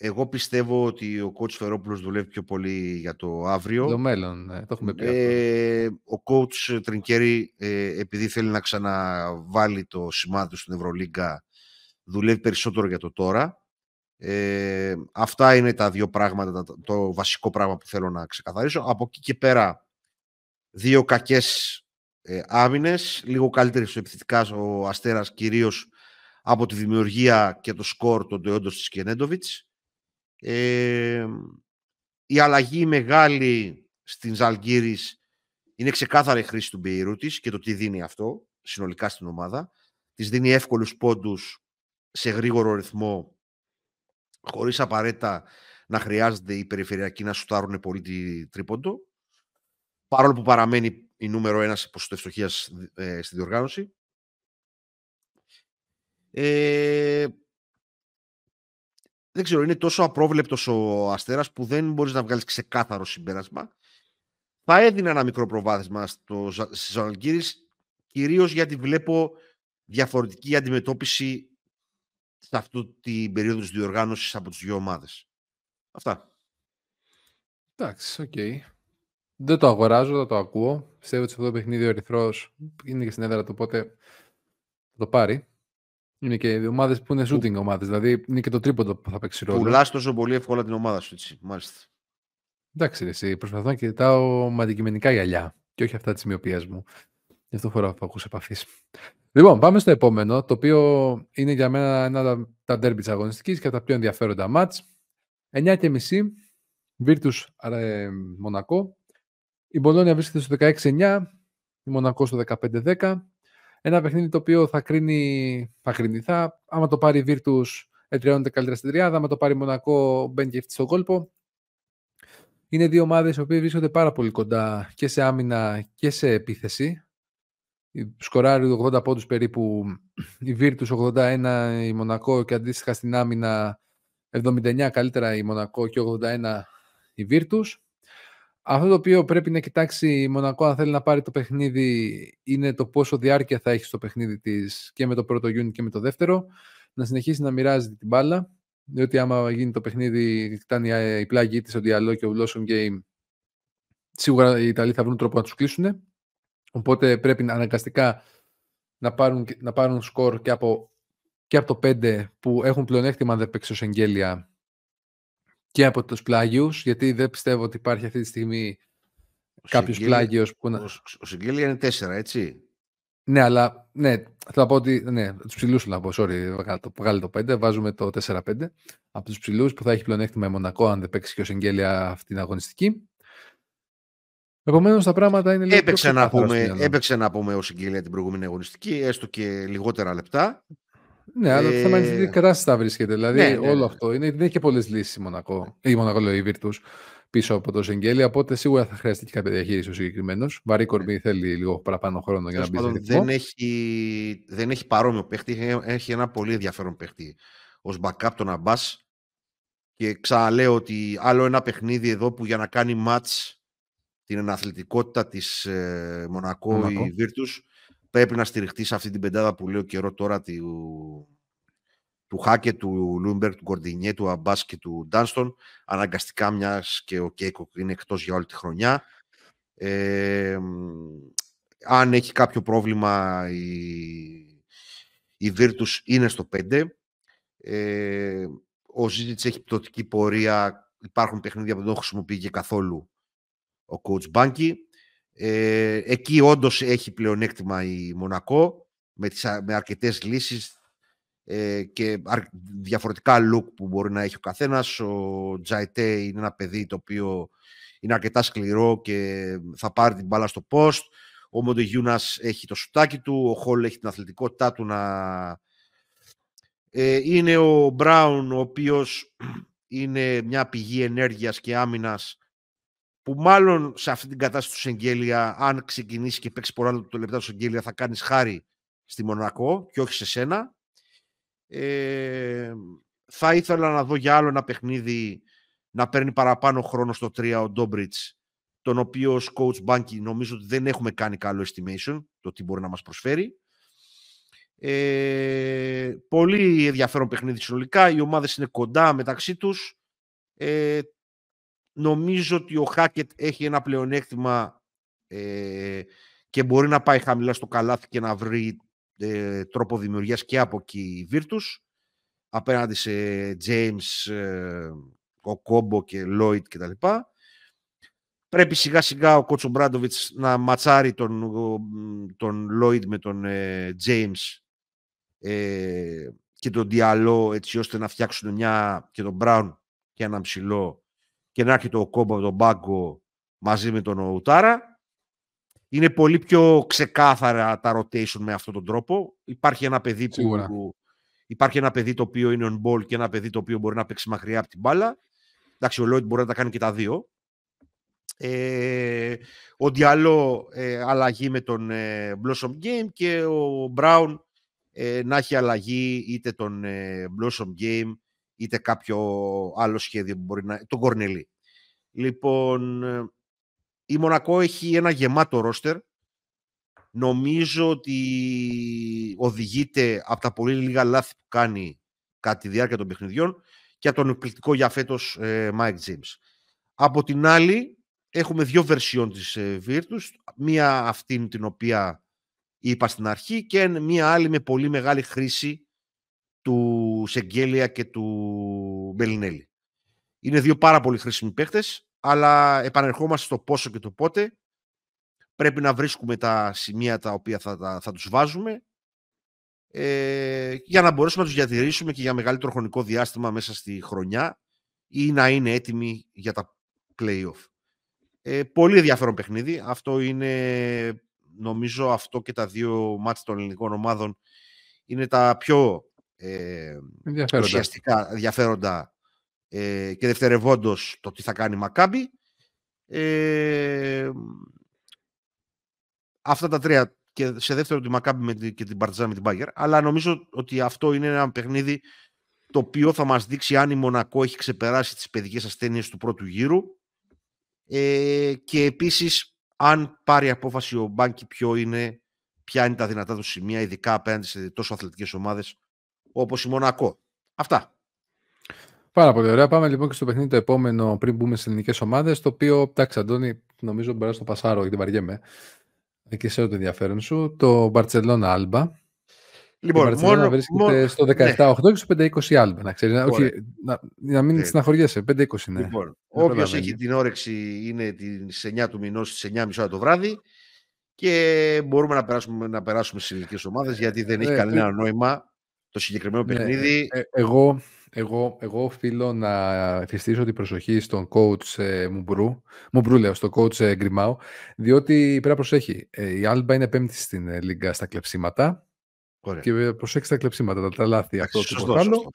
B: εγώ πιστεύω ότι ο coach Φερόπουλος δουλεύει πιο πολύ για το αύριο.
A: Το μέλλον, ναι, το έχουμε πει.
B: Ε, ο coach Τρινκέρι, ε, επειδή θέλει να ξαναβάλει το σημάδι του στην Ευρωλίγκα, δουλεύει περισσότερο για το τώρα. Ε, αυτά είναι τα δύο πράγματα, το βασικό πράγμα που θέλω να ξεκαθαρίσω. Από εκεί και πέρα, δύο κακές ε, άμυνες, λίγο καλύτερες επιθετικά ο Αστέρας, κυρίως από τη δημιουργία και το σκορ των Τεόντος της Κενέντοβιτς. Ε, η αλλαγή μεγάλη στην Ζαλγκύρης είναι ξεκάθαρη χρήση του Μπεϊρούτης και το τι δίνει αυτό συνολικά στην ομάδα. Της δίνει εύκολους πόντους σε γρήγορο ρυθμό, χωρίς απαραίτητα να χρειάζεται οι περιφερειακοί να σουτάρουν πολύ τη τρίποντο, παρόλο που παραμένει η νούμερο ένας σε ποσοστό ευστοχίας ε, στη διοργάνωση. Ε, δεν ξέρω, είναι τόσο απρόβλεπτος ο Αστέρας που δεν μπορείς να βγάλεις ξεκάθαρο συμπέρασμα. Θα έδινα ένα μικρό προβάδισμα στο, στις κυρίως γιατί βλέπω διαφορετική αντιμετώπιση σε αυτή την περίοδο της διοργάνωσης από τις δύο ομάδες. Αυτά.
A: Εντάξει, οκ. Okay. Δεν το αγοράζω, δεν το ακούω. Πιστεύω ότι σε αυτό το παιχνίδι ο Ερυθρός είναι και στην έδρα του, οπότε θα το πάρει. Είναι και οι ομάδες που είναι shooting ομάδες. Δηλαδή είναι και το τρίποντο που θα παίξει ρόλο.
B: Πουλάς τόσο πολύ εύκολα την ομάδα σου, έτσι. Μάλιστα.
A: Εντάξει, εσύ. Προσπαθώ να κοιτάω με αντικειμενικά γυαλιά και όχι αυτά της μυωπίας μου. Γι' αυτό φοράω φακού επαφής. Λοιπόν, πάμε στο επόμενο, το οποίο είναι για μένα ένα από τα ντέρμπι της αγωνιστικής και τα πιο ενδιαφέροντα μάτς. 9.30 Βίρτου Μονακό. Η Μπολόνια βρίσκεται στο 16-9, η Μονακό στο 15-10. Ένα παιχνίδι το οποίο θα κρίνει, θα κρίνει. Θα, άμα το πάρει η Virtus, ετριώνεται καλύτερα στην τριάδα. Άμα το πάρει Μονακό, μπαίνει και στον κόλπο. Είναι δύο ομάδες οι οποίες βρίσκονται πάρα πολύ κοντά και σε άμυνα και σε επίθεση. Σκοράρει 80 πόντους περίπου η Virtus 81, η Μονακό και αντίστοιχα στην άμυνα 79 καλύτερα η Μονακό και 81 η Virtus. Αυτό το οποίο πρέπει να κοιτάξει η Μονακό αν θέλει να πάρει το παιχνίδι είναι το πόσο διάρκεια θα έχει στο παιχνίδι της και με το πρώτο unit και με το δεύτερο. Να συνεχίσει να μοιράζει την μπάλα. Διότι άμα γίνει το παιχνίδι, φτάνει η πλάγη της, ο διαλό και ο Blossom Game, σίγουρα οι Ιταλοί θα βρουν τρόπο να τους κλείσουν. Οπότε πρέπει να αναγκαστικά να πάρουν, να πάρουν σκορ και από, και από το 5 που έχουν πλεονέκτημα αν δεν παίξει ως εγγέλια και από τους πλάγιους, γιατί δεν πιστεύω ότι υπάρχει αυτή τη στιγμή Κάποιος πλάγιος που
B: να. Ο Σιγγέλια είναι 4, έτσι.
A: Ναι, αλλά ναι, θα πω ότι. Ναι, τους ψηλούς να πω. Sorry, βγάλει το 5. Βάζουμε το 4-5 από τους ψηλούς που θα έχει πλεονέκτημα η Μονακό αν δεν παίξει και ο Σεγγέλια αυτή την αγωνιστική. Επομένως τα πράγματα είναι λίγο
B: έπαιξε να, πούμε, έπαιξε να πούμε ο Σιγγέλια την προηγούμενη αγωνιστική, έστω και λιγότερα λεπτά.
A: Ναι, αλλά το θέμα είναι ότι ε, κατάσταση θα βρίσκεται. Δηλαδή ναι, ναι, όλο ναι. αυτό είναι, δεν έχει και πολλές λύσεις η Μονακό. Ή η Μονακό, λέω, η Βίρτου πίσω από το Σεγγέλια. Οπότε σίγουρα θα χρειαστεί και κάποια διαχείριση ο συγκεκριμένος. Βαρύ κορμί θέλει λίγο παραπάνω χρόνο για να μπει
B: σε δεν έχει, δεν έχει παρόμοιο παίχτη. Έχει ένα πολύ ενδιαφέρον παίχτη ως backup τον Αμπά. Και ξαναλέω ότι άλλο ένα παιχνίδι εδώ που για να κάνει match την αθλητικότητα της ε, Μονακό, Μονακό ή Βίρτους πρέπει να στηριχτεί σε αυτή την πεντάδα που λέω καιρό τώρα του, του Hackett, του Lundberg, του Κορντινιέ, του Αμπάς και του Ντάνστον αναγκαστικά μιας και ο Κέικο είναι εκτός για όλη τη χρονιά. Ε, αν έχει κάποιο πρόβλημα η, η Virtus είναι στο 5. Ε, ο Ζήτης έχει πτωτική πορεία. Υπάρχουν παιχνίδια που δεν χρησιμοποιεί και καθόλου ο coach Μπάνκι. Ε, εκεί όντως έχει πλεονέκτημα η Μονακό με, τις, με αρκετές λύσεις ε, και διαφορετικά look που μπορεί να έχει ο καθένας. Ο Τζαϊτέ είναι ένα παιδί το οποίο είναι αρκετά σκληρό και θα πάρει την μπάλα στο post. Ο Μοντε έχει το σουτάκι του, ο Χόλ έχει την αθλητικότητά του να... Ε, είναι ο Μπράουν ο οποίος είναι μια πηγή ενέργειας και άμυνας που μάλλον σε αυτή την κατάσταση του Σεγγέλια, αν ξεκινήσει και παίξει πολλά το λεπτά του Σεγγέλια, θα κάνεις χάρη στη Μονακό και όχι σε σένα. Ε, θα ήθελα να δω για άλλο ένα παιχνίδι να παίρνει παραπάνω χρόνο στο 3 ο Ντόμπριτς, τον οποίο ως coach Banky νομίζω ότι δεν έχουμε κάνει καλό estimation, το τι μπορεί να μας προσφέρει. Ε, πολύ ενδιαφέρον παιχνίδι συνολικά, οι ομάδες είναι κοντά μεταξύ τους. Ε, νομίζω ότι ο Χάκετ έχει ένα πλεονέκτημα ε, και μπορεί να πάει χαμηλά στο καλάθι και να βρει ε, τρόπο δημιουργίας και από εκεί η Virtus απέναντι σε James, ε, ο Κόμπο και Lloyd κτλ. Πρέπει σιγά σιγά ο Κότσο Μπράντοβιτς να ματσάρει τον, τον Lloyd με τον ε, James ε, και τον Διαλό έτσι ώστε να φτιάξουν μια και τον Brown και ένα ψηλό και να έρχεται ο Κόμπο από τον πάγκο μαζί με τον Ουτάρα. Είναι πολύ πιο ξεκάθαρα τα rotation με αυτόν τον τρόπο. Υπάρχει ένα παιδί που, υπάρχει ένα παιδί το οποίο είναι on ball και ένα παιδί το οποίο μπορεί να παίξει μακριά από την μπάλα. Εντάξει, ο Λόιτ μπορεί να τα κάνει και τα δύο. Ε, ο Διαλό ε, αλλαγή με τον ε, Blossom Game και ο Μπράουν ε, να έχει αλλαγή είτε τον ε, Blossom Game είτε κάποιο άλλο σχέδιο που μπορεί να... τον Κορνελή. Λοιπόν, η Μονακό έχει ένα γεμάτο ρόστερ. Νομίζω ότι οδηγείται από τα πολύ λίγα λάθη που κάνει κατά τη διάρκεια των παιχνιδιών και από τον εκπληκτικό για φέτος ε, Mike James. Από την άλλη, έχουμε δύο βερσιόν της ε, Virtus. Μία αυτήν την οποία είπα στην αρχή και μία άλλη με πολύ μεγάλη χρήση του Σεγγέλια και του Μπελινέλη. Είναι δύο πάρα πολύ χρήσιμοι παίχτες αλλά επανερχόμαστε στο πόσο και το πότε. Πρέπει να βρίσκουμε τα σημεία τα οποία θα, θα, τους βάζουμε ε, για να μπορέσουμε να τους διατηρήσουμε και για μεγαλύτερο χρονικό διάστημα μέσα στη χρονιά ή να είναι έτοιμοι για τα play-off. Ε, πολύ ενδιαφέρον παιχνίδι. Αυτό είναι, νομίζω, αυτό και τα δύο μάτια των ελληνικών ομάδων είναι τα πιο ε, ουσιαστικά ενδιαφέροντα ε, και δευτερευόντως το τι θα κάνει η Μακάμπη. Ε, αυτά τα τρία και σε δεύτερο τη Μακάμπη με, και την Παρτιζάν με την Μπάγκερ. Αλλά νομίζω ότι αυτό είναι ένα παιχνίδι το οποίο θα μας δείξει αν η Μονακό έχει ξεπεράσει τις παιδικές ασθένειες του πρώτου γύρου ε, και επίσης αν πάρει απόφαση ο Μπάνκι ποιο είναι, ποια είναι τα δυνατά του σημεία, ειδικά απέναντι σε τόσο αθλητικές ομάδες όπως η Μονακό. Αυτά.
A: Πάρα πολύ ωραία. Πάμε λοιπόν και στο παιχνίδι το επόμενο πριν μπούμε στις ελληνικές ομάδες. Το οποίο, εντάξει, Αντώνη, νομίζω μπορεί να στο πασάρω γιατί βαριέμαι. Εκεί σε το ενδιαφέρον σου. Το Barcelona Alba. Λοιπόν, η μόνο, βρίσκεται μόνο, στο 17-8 ναι. και στο 5-20 άλμπα, να ξέρεις. Όχι, να, να μην ναι. στεναχωριέσαι. 5-20 ναι.
B: Λοιπόν, όποιος έχει την όρεξη είναι τι 9 του μηνός στις 9.30 το βράδυ και μπορούμε να περάσουμε, να περάσουμε στις ελληνικές ομάδες γιατί δεν έχει ε, κανένα ε, νόημα το συγκεκριμένο ναι, παιχνίδι.
A: Ε, εγώ, εγώ, εγώ οφείλω να εφιστήσω την προσοχή στον coach ε, Μουμπρού, Μουμπρού λέω, στον coach ε, Γκριμάου, διότι πρέπει να προσέχει. Ε, η Άλμπα είναι πέμπτη στην ε, Λίγκα στα κλεψίματα Ωραία. και προσέξει τα κλεψίματα, τα, τα λάθη, αυτό το άλλο.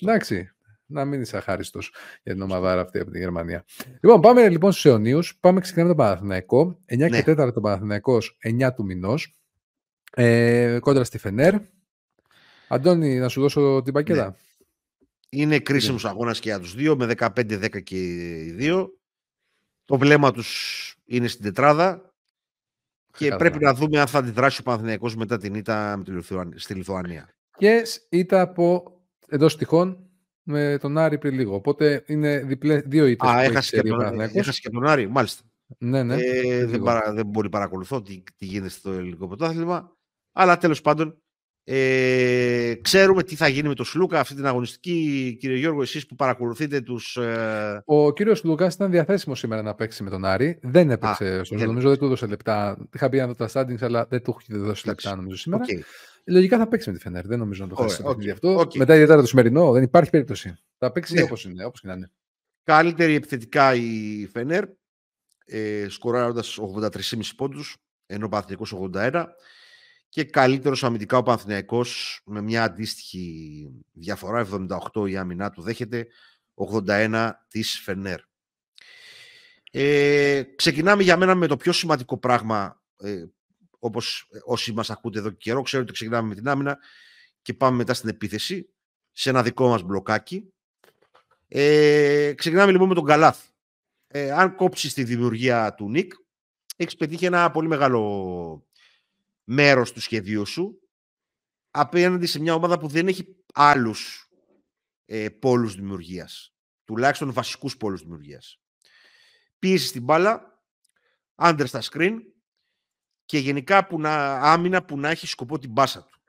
A: Εντάξει, να μην είσαι αχάριστος για την ομαδάρα αυτή από την Γερμανία. Λοιπόν, πάμε λοιπόν στους αιωνίους. Πάμε ξεκινάμε το Παναθηναϊκό. 9 ναι. και 4 το Παναθηναϊκός, 9 του μηνός. Ε, κόντρα στη Φενέρ. Αντώνη, να σου δώσω την πακέτα. Ναι.
B: Είναι κρίσιμος ναι. αγώνας και για τους δύο, με 15-10 και οι δύο. Το βλέμμα τους είναι στην τετράδα. Και πρέπει να δούμε αν θα αντιδράσει ο Παναθηναϊκός μετά την ήττα στη Λιθουανία.
A: Και ήττα από εντός τυχόν με τον Άρη πριν λίγο. Οπότε είναι διπλέ, δύο ήττες.
B: Α, έχασε και, τον, έχασε και τον Άρη, μάλιστα.
A: Ναι, ναι.
B: Ε, δεν, παρα, δεν μπορεί παρακολουθώ τι, τι γίνεται στο ελληνικό πρωτάθλημα. Αλλά τέλος πάντων ε, ξέρουμε τι θα γίνει με τον Σλούκα αυτή την αγωνιστική, κύριε Γιώργο, εσείς που παρακολουθείτε τους... Ε...
A: Ο κύριος Σλούκας ήταν διαθέσιμος σήμερα να παίξει με τον Άρη. Δεν έπαιξε, Α, νομίζω δεν του έδωσε λεπτά. Είχα πει να δω τα standings, αλλά δεν του έχει δώσει λεπτά νομίζω σήμερα. Okay. Λογικά θα παίξει με τη Φενέρ, δεν νομίζω να το χάσει okay, αυτό. Okay. Μετά ιδιαίτερα το σημερινό, δεν υπάρχει περίπτωση. Θα παίξει ναι. όπως είναι, όπως και να είναι.
B: Καλύτερη επιθετικά η Φενέρ, ε, σκοράροντας 83,5 πόντους, ενώ ο 81 και καλύτερος αμυντικά ο Παναθηναϊκός με μια αντίστοιχη διαφορά, 78 η άμυνά του δέχεται, 81 της Φενέρ. Ε, ξεκινάμε για μένα με το πιο σημαντικό πράγμα, ε, όπως όσοι μας ακούτε εδώ και καιρό, ξέρω ότι ξεκινάμε με την άμυνα και πάμε μετά στην επίθεση, σε ένα δικό μας μπλοκάκι. Ε, ξεκινάμε λοιπόν με τον Καλάθ. Ε, αν κόψεις τη δημιουργία του Νικ, έχεις πετύχει ένα πολύ μεγάλο μέρος του σχεδίου σου απέναντι σε μια ομάδα που δεν έχει άλλους ε, πόλους δημιουργίας. Τουλάχιστον βασικούς πόλους δημιουργίας. Πίεση στην μπάλα, άντρες στα screen και γενικά που να, άμυνα που να έχει σκοπό την μπάσα του.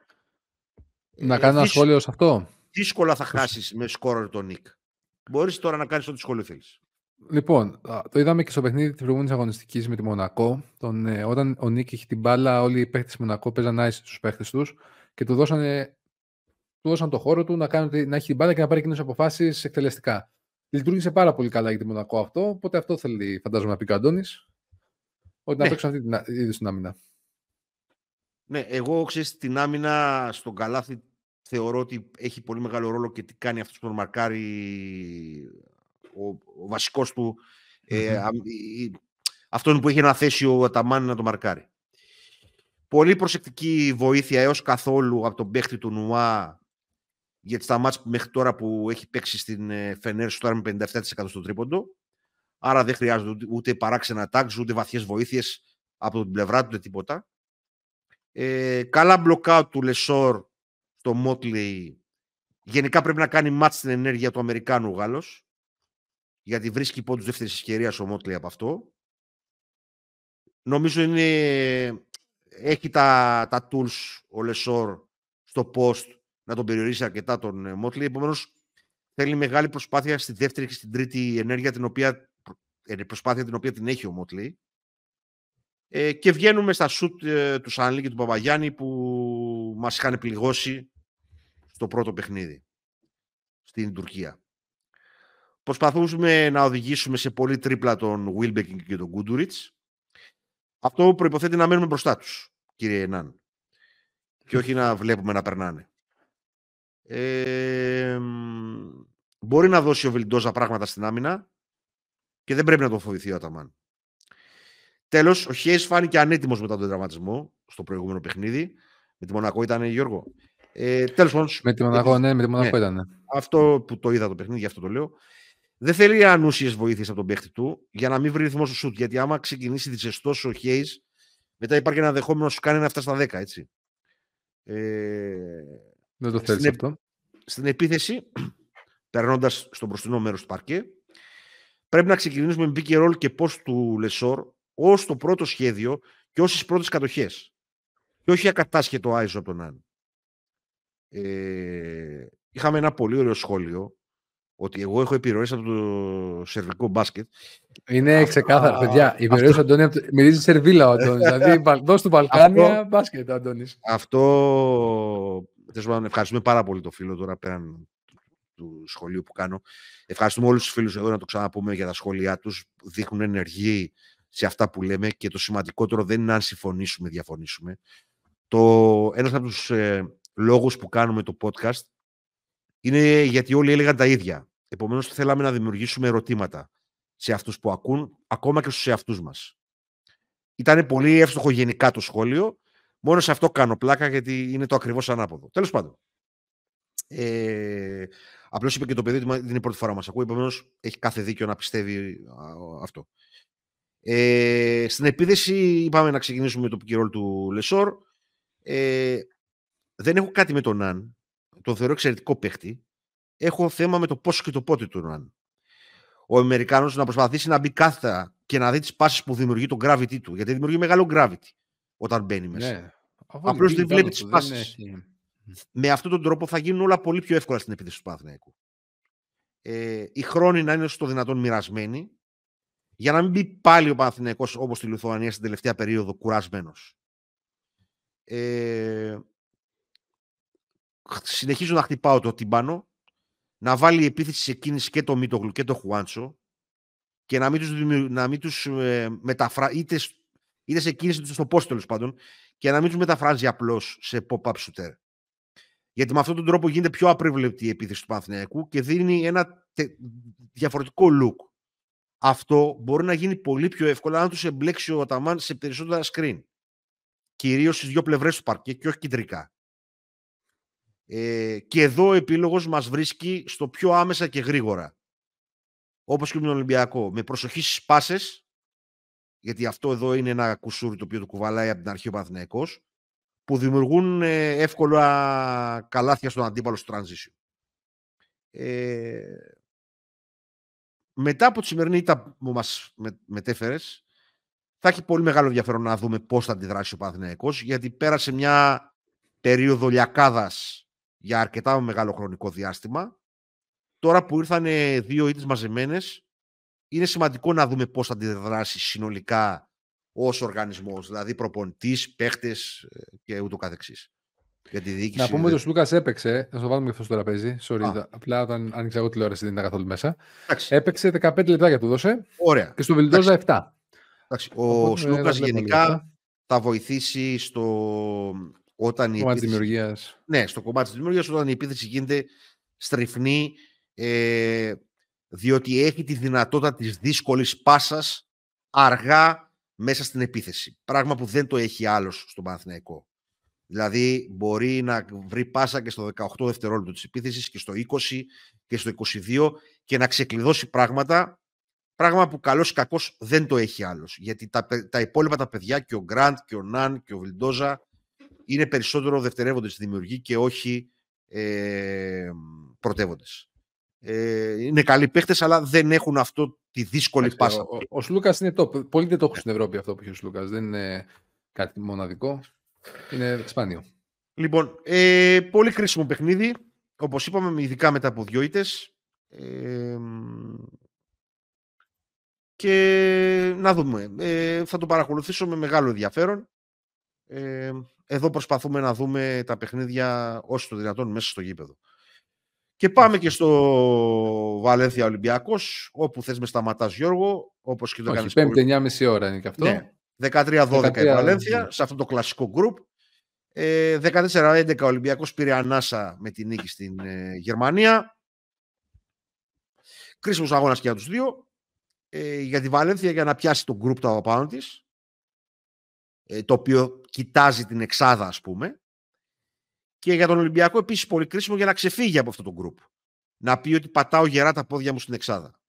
A: Να ε, κάνω ένα σχόλιο σε αυτό;
B: Δύσκολα θα χάσεις με σκόρερ τον Νικ. Μπορείς τώρα να κάνεις ό,τι σχόλιο θέλεις.
A: Λοιπόν, το είδαμε και στο παιχνίδι της προηγούμενης αγωνιστικής με τη Μονακό. Τον, ε, όταν ο Νίκη είχε την μπάλα, όλοι οι παίχτε της Μονακό παίζαν ice στου παίχτε τους και του δώσανε, του δώσαν το χώρο του να, κάνει, να έχει την μπάλα και να πάρει κοινέ αποφάσεις εκτελεστικά. Λειτουργήσε πάρα πολύ καλά για τη Μονακό αυτό. Οπότε αυτό θέλει, φαντάζομαι, να πει ο Αντώνης. Ότι ναι. να παίξουν αυτή την είδη στην άμυνα.
B: Ναι, εγώ ξέρεις την άμυνα στον καλάθι θεωρώ ότι έχει πολύ μεγάλο ρόλο και τι κάνει αυτός που τον μαρκάρει ο, ο βασικός του ε, αυτόν που είχε να θέσει ο Αταμάν να το μαρκάρει. Πολύ προσεκτική βοήθεια έως καθόλου από τον παίχτη του Νουά για τα μάτς μέχρι τώρα που έχει παίξει στην ε, Φενέρ τώρα με 57% στο τρίποντο. Άρα δεν χρειάζονται ούτε, ούτε παράξενα τάγκς, ούτε βαθιές βοήθειες από την πλευρά του, ούτε τίποτα. Ε, καλά μπλοκάου του Λεσόρ στο Μότλι. Γενικά πρέπει να κάνει μάτς στην ενέργεια του Αμερικάνου Γάλλος γιατί βρίσκει πόντους δεύτερης ευκαιρίας ο Μότλι από αυτό. Νομίζω είναι, έχει τα, τα tools ο Λεσόρ στο post να τον περιορίσει αρκετά τον Μότλι. Επομένως, θέλει μεγάλη προσπάθεια στη δεύτερη και στην τρίτη ενέργεια, την οποία, ε, προσπάθεια την οποία την έχει ο Μότλι. Ε, και βγαίνουμε στα σουτ ε, του Σανλή και του Παπαγιάννη που μας είχαν πληγώσει στο πρώτο παιχνίδι στην Τουρκία. Προσπαθούμε να οδηγήσουμε σε πολύ τρίπλα τον Wilbekin και τον Γκούντουριτς. Αυτό προϋποθέτει να μένουμε μπροστά τους, κύριε Ενάν. Και όχι να βλέπουμε να περνάνε. Ε, μπορεί να δώσει ο Βελντόζα πράγματα στην άμυνα και δεν πρέπει να το φοβηθεί ο Αταμάν. Τέλος, ο Χέι φάνηκε ανέτοιμος μετά τον τραυματισμό στο προηγούμενο παιχνίδι. Με τη Μονακό ήταν Γιώργο. Ε, Τέλος πάντων.
A: Με τη Μονακό, ναι, με τη Μονακό ναι, ήταν.
B: Αυτό που το είδα το παιχνίδι, γι' αυτό το λέω. Δεν θέλει ανούσιες βοήθειες από τον παίχτη του για να μην βρει ρυθμό στο σουτ. Γιατί άμα ξεκινήσει διζεστό ο Χέις, μετά υπάρχει ένα δεχόμενο να σου κάνει ένα 7 στα 10, έτσι.
A: Ε, Δεν το θέλεις αυτό.
B: Στην επίθεση, περνώντας στο μπροστινό μέρος του παρκέ, πρέπει να ξεκινήσουμε με pick roll και πώ του Λεσόρ ως το πρώτο σχέδιο και ως τις πρώτες κατοχές. Και όχι ακατάσχετο Άιζο από τον Άν. Ε, είχαμε ένα πολύ ωραίο σχόλιο ότι εγώ έχω επιρροές από το σερβικό μπάσκετ.
A: Είναι αυτό, ξεκάθαρο, παιδιά. Η επιρροές του Αντώνη μυρίζει σερβίλα ο Αντώνης. δηλαδή, δώσ' του Βαλκάνια, μπάσκετ ο Αντώνης.
B: Αυτό, ευχαριστούμε πάρα πολύ το φίλο τώρα πέραν του σχολείου που κάνω. Ευχαριστούμε όλους τους φίλους εδώ να το ξαναπούμε για τα σχόλιά τους. Δείχνουν ενεργή σε αυτά που λέμε και το σημαντικότερο δεν είναι αν συμφωνήσουμε, διαφωνήσουμε. Το, ένας από τους ε, λόγους που κάνουμε το podcast είναι γιατί όλοι έλεγαν τα ίδια. Επομένως θέλαμε να δημιουργήσουμε ερωτήματα σε αυτούς που ακούν, ακόμα και στους εαυτούς μας. Ήταν πολύ εύστοχο γενικά το σχόλιο, μόνο σε αυτό κάνω πλάκα γιατί είναι το ακριβώς ανάποδο. Τέλος πάντων. Ε, Απλώς είπε και το παιδί ότι δεν είναι η πρώτη φορά μας ακούει, επομένως έχει κάθε δίκιο να πιστεύει αυτό. Ε, στην επίθεση είπαμε να ξεκινήσουμε με το pick and roll του Λεσόρ. Ε, δεν έχω κάτι με τον Ναν. Τον θεωρώ εξαιρετικό παίχτη. Έχω θέμα με το πόσο και το πότε του Ναν. Ο Αμερικάνος να προσπαθήσει να μπει κάθετα και να δει τις πάσεις που δημιουργεί το gravity του. Γιατί δημιουργεί μεγάλο gravity όταν μπαίνει μέσα. Ναι, Απλώς δεν βλέπει τις πάσεις. Με αυτόν τον τρόπο θα γίνουν όλα πολύ πιο εύκολα στην επίθεση του Παναθηναϊκού. Ε, οι χρόνοι να είναι στο δυνατόν μοιρασμένοι για να μην μπει πάλι ο Παναθηναϊκός όπως στη Λιθουανία στην τελευταία περίοδο κουρασμένος. Ε, συνεχίζω να χτυπάω το τυμπάνο, να βάλει επίθεση σε κίνηση και το Μίτογλου και το Χουάντσο και να μην τους, να μην τους ε, μεταφράζει, είτε, είτε σε κίνηση του στο πόστο τέλος πάντων, και να μην τους μεταφράζει απλώς σε pop-up shooter. Γιατί με αυτόν τον τρόπο γίνεται πιο απρεβλεπτή η επίθεση του Παναθηναϊκού και δίνει ένα διαφορετικό look. Αυτό μπορεί να γίνει πολύ πιο εύκολα αν τους εμπλέξει ο Αταμάν σε περισσότερα screen. Κυρίως στις δύο πλευρές του παρκέ και όχι κεντρικά. Ε, και εδώ ο επίλογος μας βρίσκει στο πιο άμεσα και γρήγορα. Όπως και με τον Ολυμπιακό. Με προσοχή στις πάσες, γιατί αυτό εδώ είναι ένα κουσούρι το οποίο το κουβαλάει από την αρχή ο Παναθηναϊκός, που δημιουργούν ε, εύκολα καλάθια στον αντίπαλο στο transition. Ε, μετά από τη σημερινή ήττα που μας με, μετέφερες, θα έχει πολύ μεγάλο ενδιαφέρον να δούμε πώς θα αντιδράσει ο Παναθηναϊκός, γιατί πέρασε μια περίοδο λιακάδας για αρκετά μεγάλο χρονικό διάστημα. Τώρα που ήρθαν δύο ήττες μαζεμένες, είναι σημαντικό να δούμε πώς θα αντιδράσει συνολικά ως οργανισμός, δηλαδή προπονητής, παίχτες ε, και ούτω καθεξής.
A: Για τη διοίκηση. Να πούμε ότι ο Σλούκα έπαιξε. Θα το βάλουμε και αυτό στο τραπέζι. Sorry, απλά όταν άνοιξα εγώ τηλεόραση δεν ήταν καθόλου μέσα. Εντάξει. Έπαιξε 15 λεπτά για του δώσε.
B: Ωραία.
A: Και στο Βιλντόζα 7.
B: Εντάξει. Ο Σλούκα γενικά θα βοηθήσει στο. Όταν
A: η κομμάτι επίθεση...
B: Ναι, στο κομμάτι της δημιουργίας, όταν η επίθεση γίνεται στριφνή, ε, διότι έχει τη δυνατότητα της δύσκολης πάσας αργά μέσα στην επίθεση. Πράγμα που δεν το έχει άλλος στον Παναθηναϊκό. Δηλαδή μπορεί να βρει πάσα και στο 18 δευτερόλεπτο της επίθεσης και στο 20 και στο 22 και να ξεκλειδώσει πράγματα πράγμα που καλός ή κακός δεν το έχει άλλος. Γιατί τα, τα υπόλοιπα τα παιδιά και ο Γκραντ και ο Ναν και ο Βιλντόζα είναι περισσότερο δευτερεύοντες στη δημιουργία και όχι ε, πρωτεύοντες. Ε, είναι καλοί παίχτε, αλλά δεν έχουν αυτό τη δύσκολη πάσα.
A: Ο, ο, Σλούκας είναι το. Πολλοί δεν το έχουν στην Ευρώπη αυτό που έχει ο Σλούκας. Δεν είναι κάτι μοναδικό. Είναι σπάνιο.
B: Λοιπόν, ε, πολύ κρίσιμο παιχνίδι. Όπως είπαμε, ειδικά μετά από δυο ήττες. Ε, και να δούμε. Ε, θα το παρακολουθήσω με μεγάλο ενδιαφέρον. Ε, εδώ προσπαθούμε να δούμε τα παιχνίδια όσο το δυνατόν μέσα στο γήπεδο. Και πάμε και στο Βαλένθια Ολυμπιακός, όπου θες με σταματάς Γιώργο, όπως και το
A: κάνει. Πέμπτη, 9.30 ώρα είναι και αυτό.
B: Ναι. 13-12 η Βαλένθια, σε αυτό το κλασικό γκρουπ. Ε, 14-11 ο Ολυμπιακός πήρε ανάσα με τη νίκη στην ε, Γερμανία. Κρίσιμος αγώνας και για τους δύο. Ε, για τη Βαλένθια για να πιάσει το γκρουπ το απάνω της. Ε, το οποίο κοιτάζει την εξάδα, ας πούμε. Και για τον Ολυμπιακό επίσης πολύ κρίσιμο για να ξεφύγει από αυτό το γκρουπ. Να πει ότι πατάω γερά τα πόδια μου στην Εξάδα.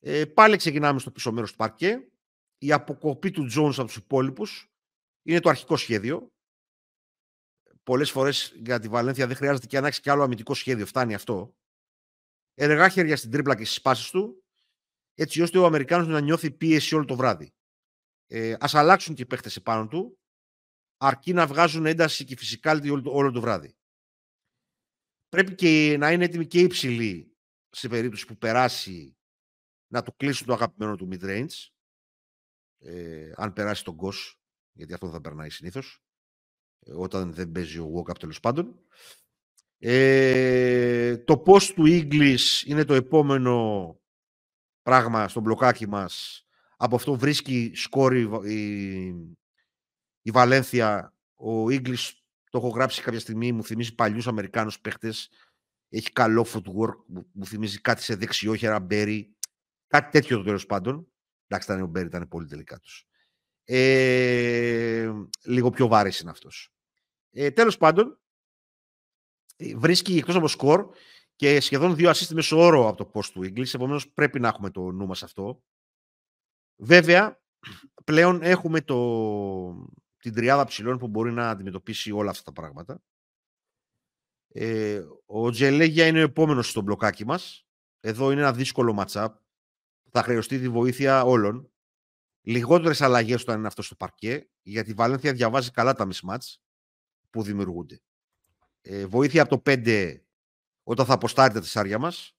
B: Ε, πάλι ξεκινάμε στο πίσω μέρος του παρκέ. Η αποκοπή του Τζόουν από τους υπόλοιπους είναι το αρχικό σχέδιο. Πολλές φορές για τη Βαλένθια δεν χρειάζεται και να έχει και άλλο αμυντικό σχέδιο. Φτάνει αυτό. Ενεργά χέρια στην τρίπλα και στις πάσει του, έτσι ώστε ο Αμερικάνος να νιώθει πίεση όλο το βράδυ. Ε, Α αλλάξουν και οι παίχτε επάνω του αρκεί να βγάζουν ένταση και φυσικά όλο, όλο το βράδυ. πρέπει και να είναι έτοιμοι και υψηλοί σε περίπτωση που περάσει να του κλείσουν το αγαπημένο του mid-range. Ε, αν περάσει τον Goss, γιατί αυτό θα περνάει συνήθως. Ε, όταν δεν παίζει ο walk-up τέλος πάντων. Ε, το post του English είναι το επόμενο πράγμα στο μπλοκάκι μας. Από αυτό βρίσκει σκόρη η, η Βαλένθια. Ο English το έχω γράψει κάποια στιγμή, μου θυμίζει παλιούς Αμερικάνους παίχτες. Έχει καλό footwork, μου θυμίζει κάτι σε δεξιόχερα, Μπέρι. Κάτι τέτοιο το τέλος πάντων. Εντάξει, ήταν ο Μπέρι, ήταν πολύ τελικά τους. Ε, λίγο πιο βάρης είναι αυτός. Ε, τέλος πάντων, ε, βρίσκει εκτός από σκορ και σχεδόν δύο assist μέσω όρο από το post του English, επομένως πρέπει να έχουμε το νου μας αυτό. Βέβαια, πλέον έχουμε το, την τριάδα ψηλών που μπορεί να αντιμετωπίσει όλα αυτά τα πράγματα. Ε, ο Τζελέγια είναι ο επόμενος στο μπλοκάκι μας. Εδώ είναι ένα δύσκολο matchup. Θα χρειαστεί τη βοήθεια όλων. Λιγότερες αλλαγές όταν είναι αυτό στο παρκέ, γιατί η Βαλένθια διαβάζει καλά τα mismatch που δημιουργούνται. Ε, βοήθεια από το 5 όταν θα αποστάρει τα τεσσάρια μας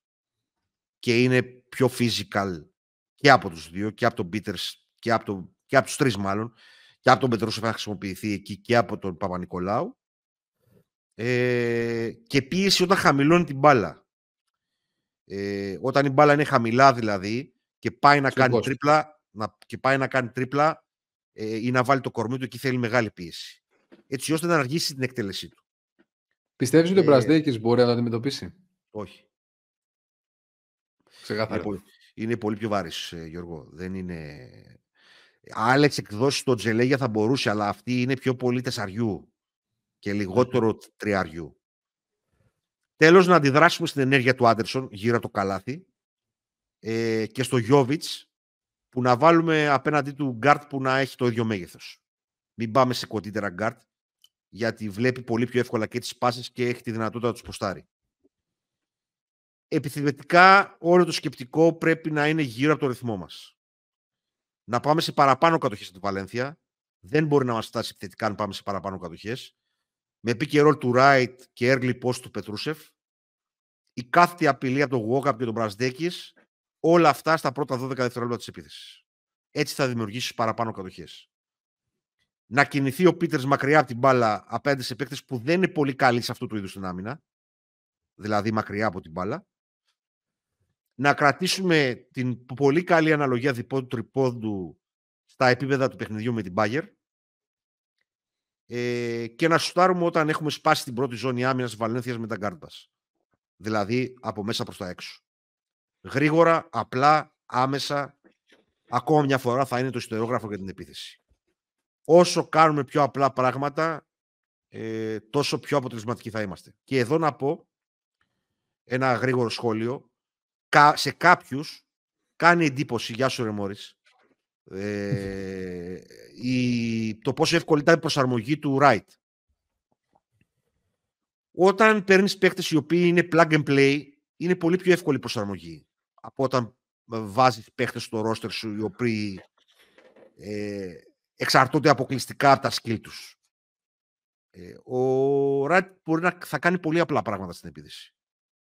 B: και είναι πιο physical και από τους δύο, και από τον Peters και από, το, και από τους τρεις μάλλον, και από τον Πετρούσεφ να χρησιμοποιηθεί εκεί και από τον Παπα-Νικολάου. Ε, και πίεση όταν χαμηλώνει την μπάλα. Ε, όταν η μπάλα είναι χαμηλά δηλαδή και πάει να κάνει τρίπλα, να, και πάει να κάνει τρίπλα ε, ή να βάλει το κορμί του, εκεί θέλει μεγάλη πίεση. Έτσι ώστε να αργήσει την εκτέλεσή του.
A: Πιστεύεις ότι ο Μπραζντέικις μπορεί να το αντιμετωπίσει;
B: Όχι.
A: Ξεκάθαρα.
B: Είναι πολύ, είναι πολύ πιο βαρύς, ε, Γιώργο. Δεν είναι... Άλλες εκδόσεις του Τζελέγια θα μπορούσε, αλλά αυτή είναι πιο πολύ τεσσαριού και λιγότερο τριαριού. Τέλος, να αντιδράσουμε στην ενέργεια του Άντερσον γύρω από το καλάθι ε, και στο Γιώβιτς που να βάλουμε απέναντί του γκάρτ που να έχει το ίδιο μέγεθος. Μην πάμε σε κοντύτερα γκάρτ γιατί βλέπει πολύ πιο εύκολα και τις πάσες και έχει τη δυνατότητα να τους ποστάρει. Επιθετικά όλο το σκεπτικό πρέπει να είναι γύρω από το ρυθμό μας. Να πάμε σε παραπάνω κατοχές από τη Βαλένθια. Δεν μπορεί να μας φτάσει επιθετικά αν πάμε σε παραπάνω κατοχές. Με pick and του Wright και early post του Πετρούσεφ. Η κάθετη απειλή από τον Walkup και τον Μπραζντέικις Όλα αυτά στα πρώτα 12 δευτερόλεπτα της επίθεσης. Έτσι θα δημιουργήσεις παραπάνω κατοχές. Να κινηθεί ο Πίτερς μακριά από την μπάλα απέναντι σε παίκτες που δεν είναι πολύ καλοί σε αυτού του είδου την άμυνα. Δηλαδή μακριά από την μπάλα. Να κρατήσουμε την πολύ καλή αναλογία διπόδου τριπόδου στα επίπεδα του παιχνιδιού με την Μπάγκερ. Ε, και να σουτάρουμε όταν έχουμε σπάσει την πρώτη ζώνη άμυνας Βαλένθιας με τα γκάρντας. Δηλαδή από μέσα προς τα έξω γρήγορα, απλά, άμεσα. Ακόμα μια φορά θα είναι το ιστερόγραφο για την επίθεση. Όσο κάνουμε πιο απλά πράγματα, ε, τόσο πιο αποτελεσματικοί θα είμαστε. Και εδώ να πω ένα γρήγορο σχόλιο. Σε κάποιους κάνει εντύπωση, γεια σου ρε ε, η, το πόσο εύκολη ήταν η προσαρμογή του Wright. Όταν παίρνεις παίκτες οι οποίοι είναι plug and play, είναι πολύ πιο εύκολη η προσαρμογή από όταν βάζεις παίχτες στο ρόστερ σου οι οποίοι ε, εξαρτώνται αποκλειστικά από τα skill τους. Ε, ο Ράιτ μπορεί να θα κάνει πολύ απλά πράγματα στην επίδυση.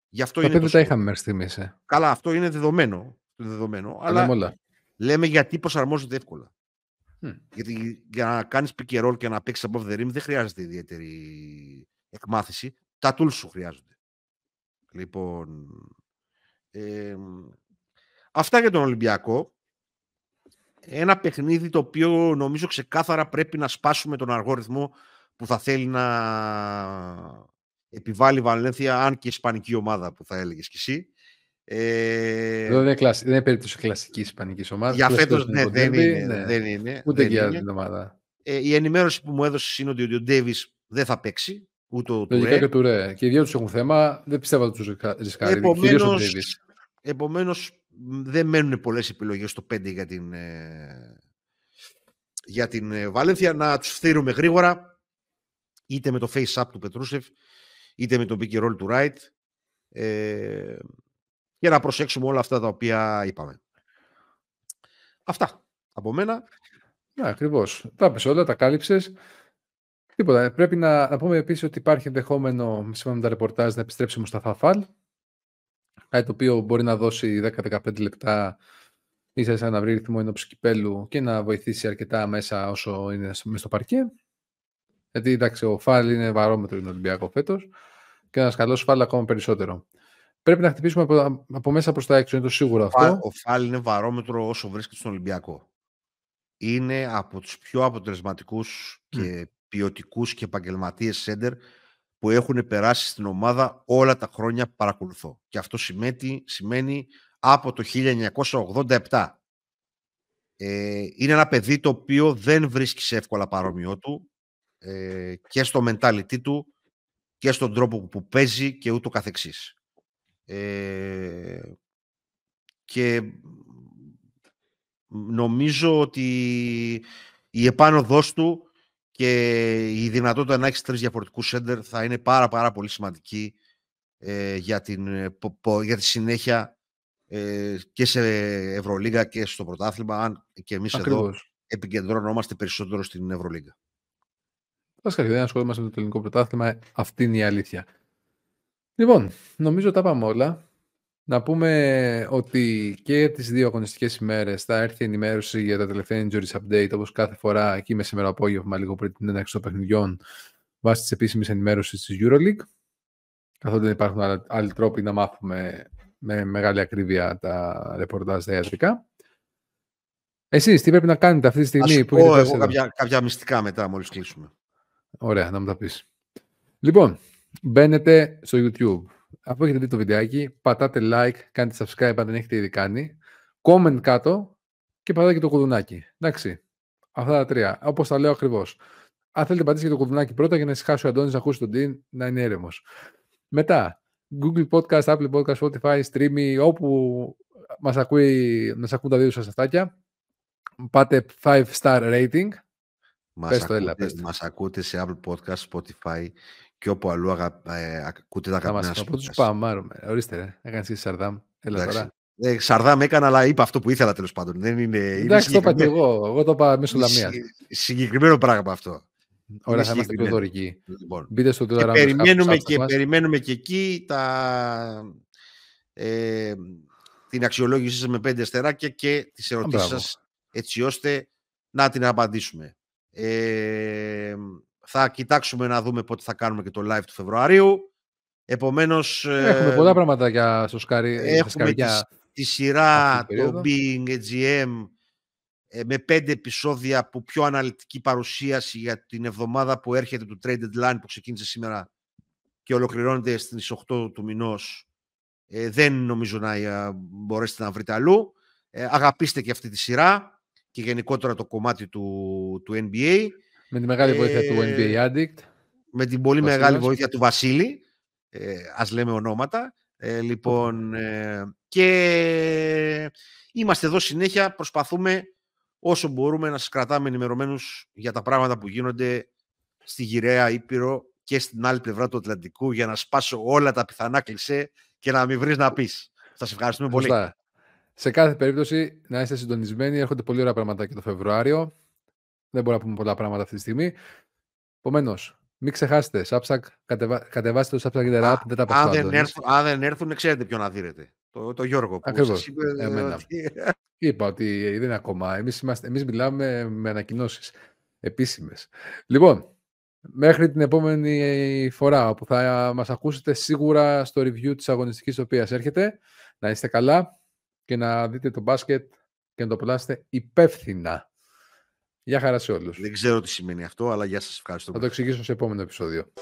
B: Γι' αυτό
A: είναι δεν τα είχαμε μέχρι στιγμής. Ε.
B: Καλά, αυτό είναι δεδομένο. δεδομένο αλλά όλα. λέμε γιατί προσαρμόζονται εύκολα. Mm. Γιατί για να κάνεις pick and roll και να παίξεις above the rim δεν χρειάζεται ιδιαίτερη εκμάθηση. Τα tools σου χρειάζονται. Λοιπόν, αυτά για τον Ολυμπιακό. Ένα παιχνίδι το οποίο νομίζω ξεκάθαρα πρέπει να σπάσουμε τον αργό ρυθμό που θα θέλει να επιβάλλει η Βαλένθια, αν και ισπανική ομάδα που θα έλεγες κι εσύ.
A: Ε... δεν, είναι κλασ... δεν είναι περίπτωση κλασική ισπανική ομάδα.
B: Για φέτος ναι, δεν, είναι, ναι. δεν είναι.
A: Ούτε για για την ομάδα.
B: Ε, η ενημέρωση που μου έδωσες είναι ότι ο Ντέβι δεν θα παίξει. Ούτε ο
A: Λογικά και του Ρε. Και οι δύο τους έχουν θέμα. Δεν πιστεύω ότι τους ρισκάρει.
B: Επομένως, επομένως, δεν μένουν πολλές επιλογές στο 5 για την, ε, για την ε, Βαλένθια. Να τους φθείρουμε γρήγορα, είτε με το face-up του Πετρούσεφ, είτε με το pick roll του Wright. Ε, και να προσέξουμε όλα αυτά τα οποία είπαμε. Αυτά από μένα.
A: Ναι, ακριβώς. Τα πες όλα, τα κάλυψες. Τίποτα. Πρέπει να, να πούμε επίσης ότι υπάρχει ενδεχόμενο, σύμφωνα με τα ρεπορτάζ, να επιστρέψει στα Φαφάλ. Κάτι το οποίο μπορεί να δώσει 10-15 λεπτά ίσα ίσα να βρει ρυθμό ενόψη κυπέλου και να βοηθήσει αρκετά μέσα όσο είναι μέσα στο παρκέ. Γιατί εντάξει, ο Φάλ είναι βαρόμετρο για Ολυμπιακό φέτος και ένας καλός Φάλ ακόμα περισσότερο. Πρέπει να χτυπήσουμε από, από μέσα προς τα έξω, είναι το σίγουρο αυτό.
B: Ο Φάλ είναι βαρόμετρο όσο βρίσκεται στον Ολυμπιακό. Είναι από τους πιο αποτελεσματικούς και ποιοτικούς και επαγγελματίες σέντερ που έχουν περάσει στην ομάδα όλα τα χρόνια που παρακολουθώ. Και αυτό σημαίνει, σημαίνει από το 1987. Ε, είναι ένα παιδί το οποίο δεν βρίσκει σε εύκολα παρόμοιό του ε, και στο mentality του και στον τρόπο που παίζει και ούτω καθεξής. Ε, και νομίζω ότι η επάνωδός του και η δυνατότητα να έχεις τρεις διαφορετικούς σέντερ θα είναι πάρα πάρα πολύ σημαντική ε, για, την, για τη συνέχεια ε, και σε Ευρωλίγα και στο πρωτάθλημα, αν και εμείς εδώ επικεντρωνόμαστε περισσότερο στην Ευρωλίγα.
A: Βασικά, δεν ασχολούμαστε με το ελληνικό πρωτάθλημα. Αυτή είναι η αλήθεια. Λοιπόν, νομίζω τα πάμε όλα. Να πούμε ότι και τις δύο αγωνιστικές ημέρες θα έρθει ενημέρωση για τα τελευταία injuries update, όπως κάθε φορά εκεί με σήμερα απόγευμα, λίγο πριν την έναρξη των παιχνιδιών, βάσει της επίσημης ενημέρωσης της EuroLeague. Καθότι δεν υπάρχουν άλλοι τρόποι να μάθουμε με μεγάλη ακρίβεια τα ρεπορτάζ τα ιατρικά. Εσείς τι πρέπει να κάνετε αυτή τη στιγμή
B: Ας που πω εγώ κάποια, κάποια μυστικά μετά μόλις κλείσουμε.
A: Ωραία, να μου τα πεις. Λοιπόν, μπαίνετε στο YouTube. Αφού έχετε δει το βιντεάκι, πατάτε like, κάντε subscribe αν δεν έχετε ήδη κάνει. Comment κάτω και πατάτε και το κουδουνάκι. Εντάξει. Αυτά τα τρία. Όπως τα λέω ακριβώς. Αν θέλετε, πατήσετε και το κουδουνάκι πρώτα για να ησυχάσει ο Αντώνης να ακούσει τον Dean να είναι έρεμος. Μετά, Google Podcast, Apple Podcast, Spotify, Streamy, όπου μας ακούει, μας ακούν τα δύο σας αυτάκια. Πάτε 5 star rating.
B: Μας, πες το, ακούτε, έλα, πες το. μας ακούτε σε Apple Podcast, Spotify και όπου αλλού αγα, ε, ακούτε τα αγαπημένα
A: σας. Από τους πάμε, ορίστε ρε, έκανες και Σαρδάμ. Έλα τώρα.
B: Ε, Σαρδάμ έκανα, αλλά είπα αυτό που ήθελα τέλος πάντων. Δεν είναι,
A: Εντάξει, το είπα και εγώ. Εγώ το είπα μέσω λαμίας.
B: Συγκεκριμένο πράγμα αυτό.
A: Ωραία, θα είμαστε πιο δωρικοί.
B: Λοιπόν. Μπείτε στο και περιμένουμε, και, περιμένουμε και εκεί τα, ε, την αξιολόγησή σας με πέντε αστεράκια και τις ερωτήσεις σας έτσι ώστε να την απαντήσουμε. Ε, θα κοιτάξουμε να δούμε πότε θα κάνουμε και το live του Φεβρουαρίου. Επομένως...
A: Έχουμε ε, πολλά πράγματα για στο σκάρι.
B: Έχουμε τη, τη σειρά, το Being GM, ε, με πέντε επεισόδια που πιο αναλυτική παρουσίαση για την εβδομάδα που έρχεται του Trade Deadline που ξεκίνησε σήμερα και ολοκληρώνεται στις 8 του μηνός. Ε, δεν νομίζω να ε, μπορέσετε να βρείτε αλλού. Ε, αγαπήστε και αυτή τη σειρά και γενικότερα το κομμάτι του, του NBA.
A: Με τη μεγάλη βοήθεια του NBA Addict.
B: Με την πολύ μεγάλη βοήθεια του Βασίλη. Ε, ας λέμε ονόματα. λοιπόν, και είμαστε εδώ συνέχεια, προσπαθούμε όσο μπορούμε να σας κρατάμε ενημερωμένους για τα πράγματα που γίνονται στη γυραιά Ήπειρο και στην άλλη πλευρά του Ατλαντικού για να σπάσω όλα τα πιθανά κλισέ και να μην βρεις να πεις. Σας ευχαριστούμε πολύ.
A: Σε κάθε περίπτωση να είστε συντονισμένοι. Έρχονται πολύ ωραία πράγματα και το Φεβρουάριο. Δεν μπορούμε να πούμε πολλά πράγματα αυτή τη στιγμή. Επομένως, μην ξεχάσετε, Substack, κατεβα... κατεβάστε το Substack και App, δεν τα
B: αν, δεν έρθουν, αν δεν έρθουν, ξέρετε ποιον να δείτε. Το, το Γιώργο.
A: Ακριβώς. Είπε, Εμένα. Είπα ότι δεν είναι ακόμα. Εμείς, είμαστε, εμείς μιλάμε με ανακοινώσεις επίσημες. Λοιπόν, μέχρι την επόμενη φορά που θα μας ακούσετε σίγουρα στο review της αγωνιστικής οποίας έρχεται, να είστε καλά και να δείτε το μπάσκετ και να το απολαύσετε υπεύθυνα. Γεια χαρά σε όλους.
B: Δεν ξέρω τι σημαίνει αυτό, αλλά γεια σας ευχαριστώ.
A: Θα το εξηγήσω σε επόμενο επεισόδιο.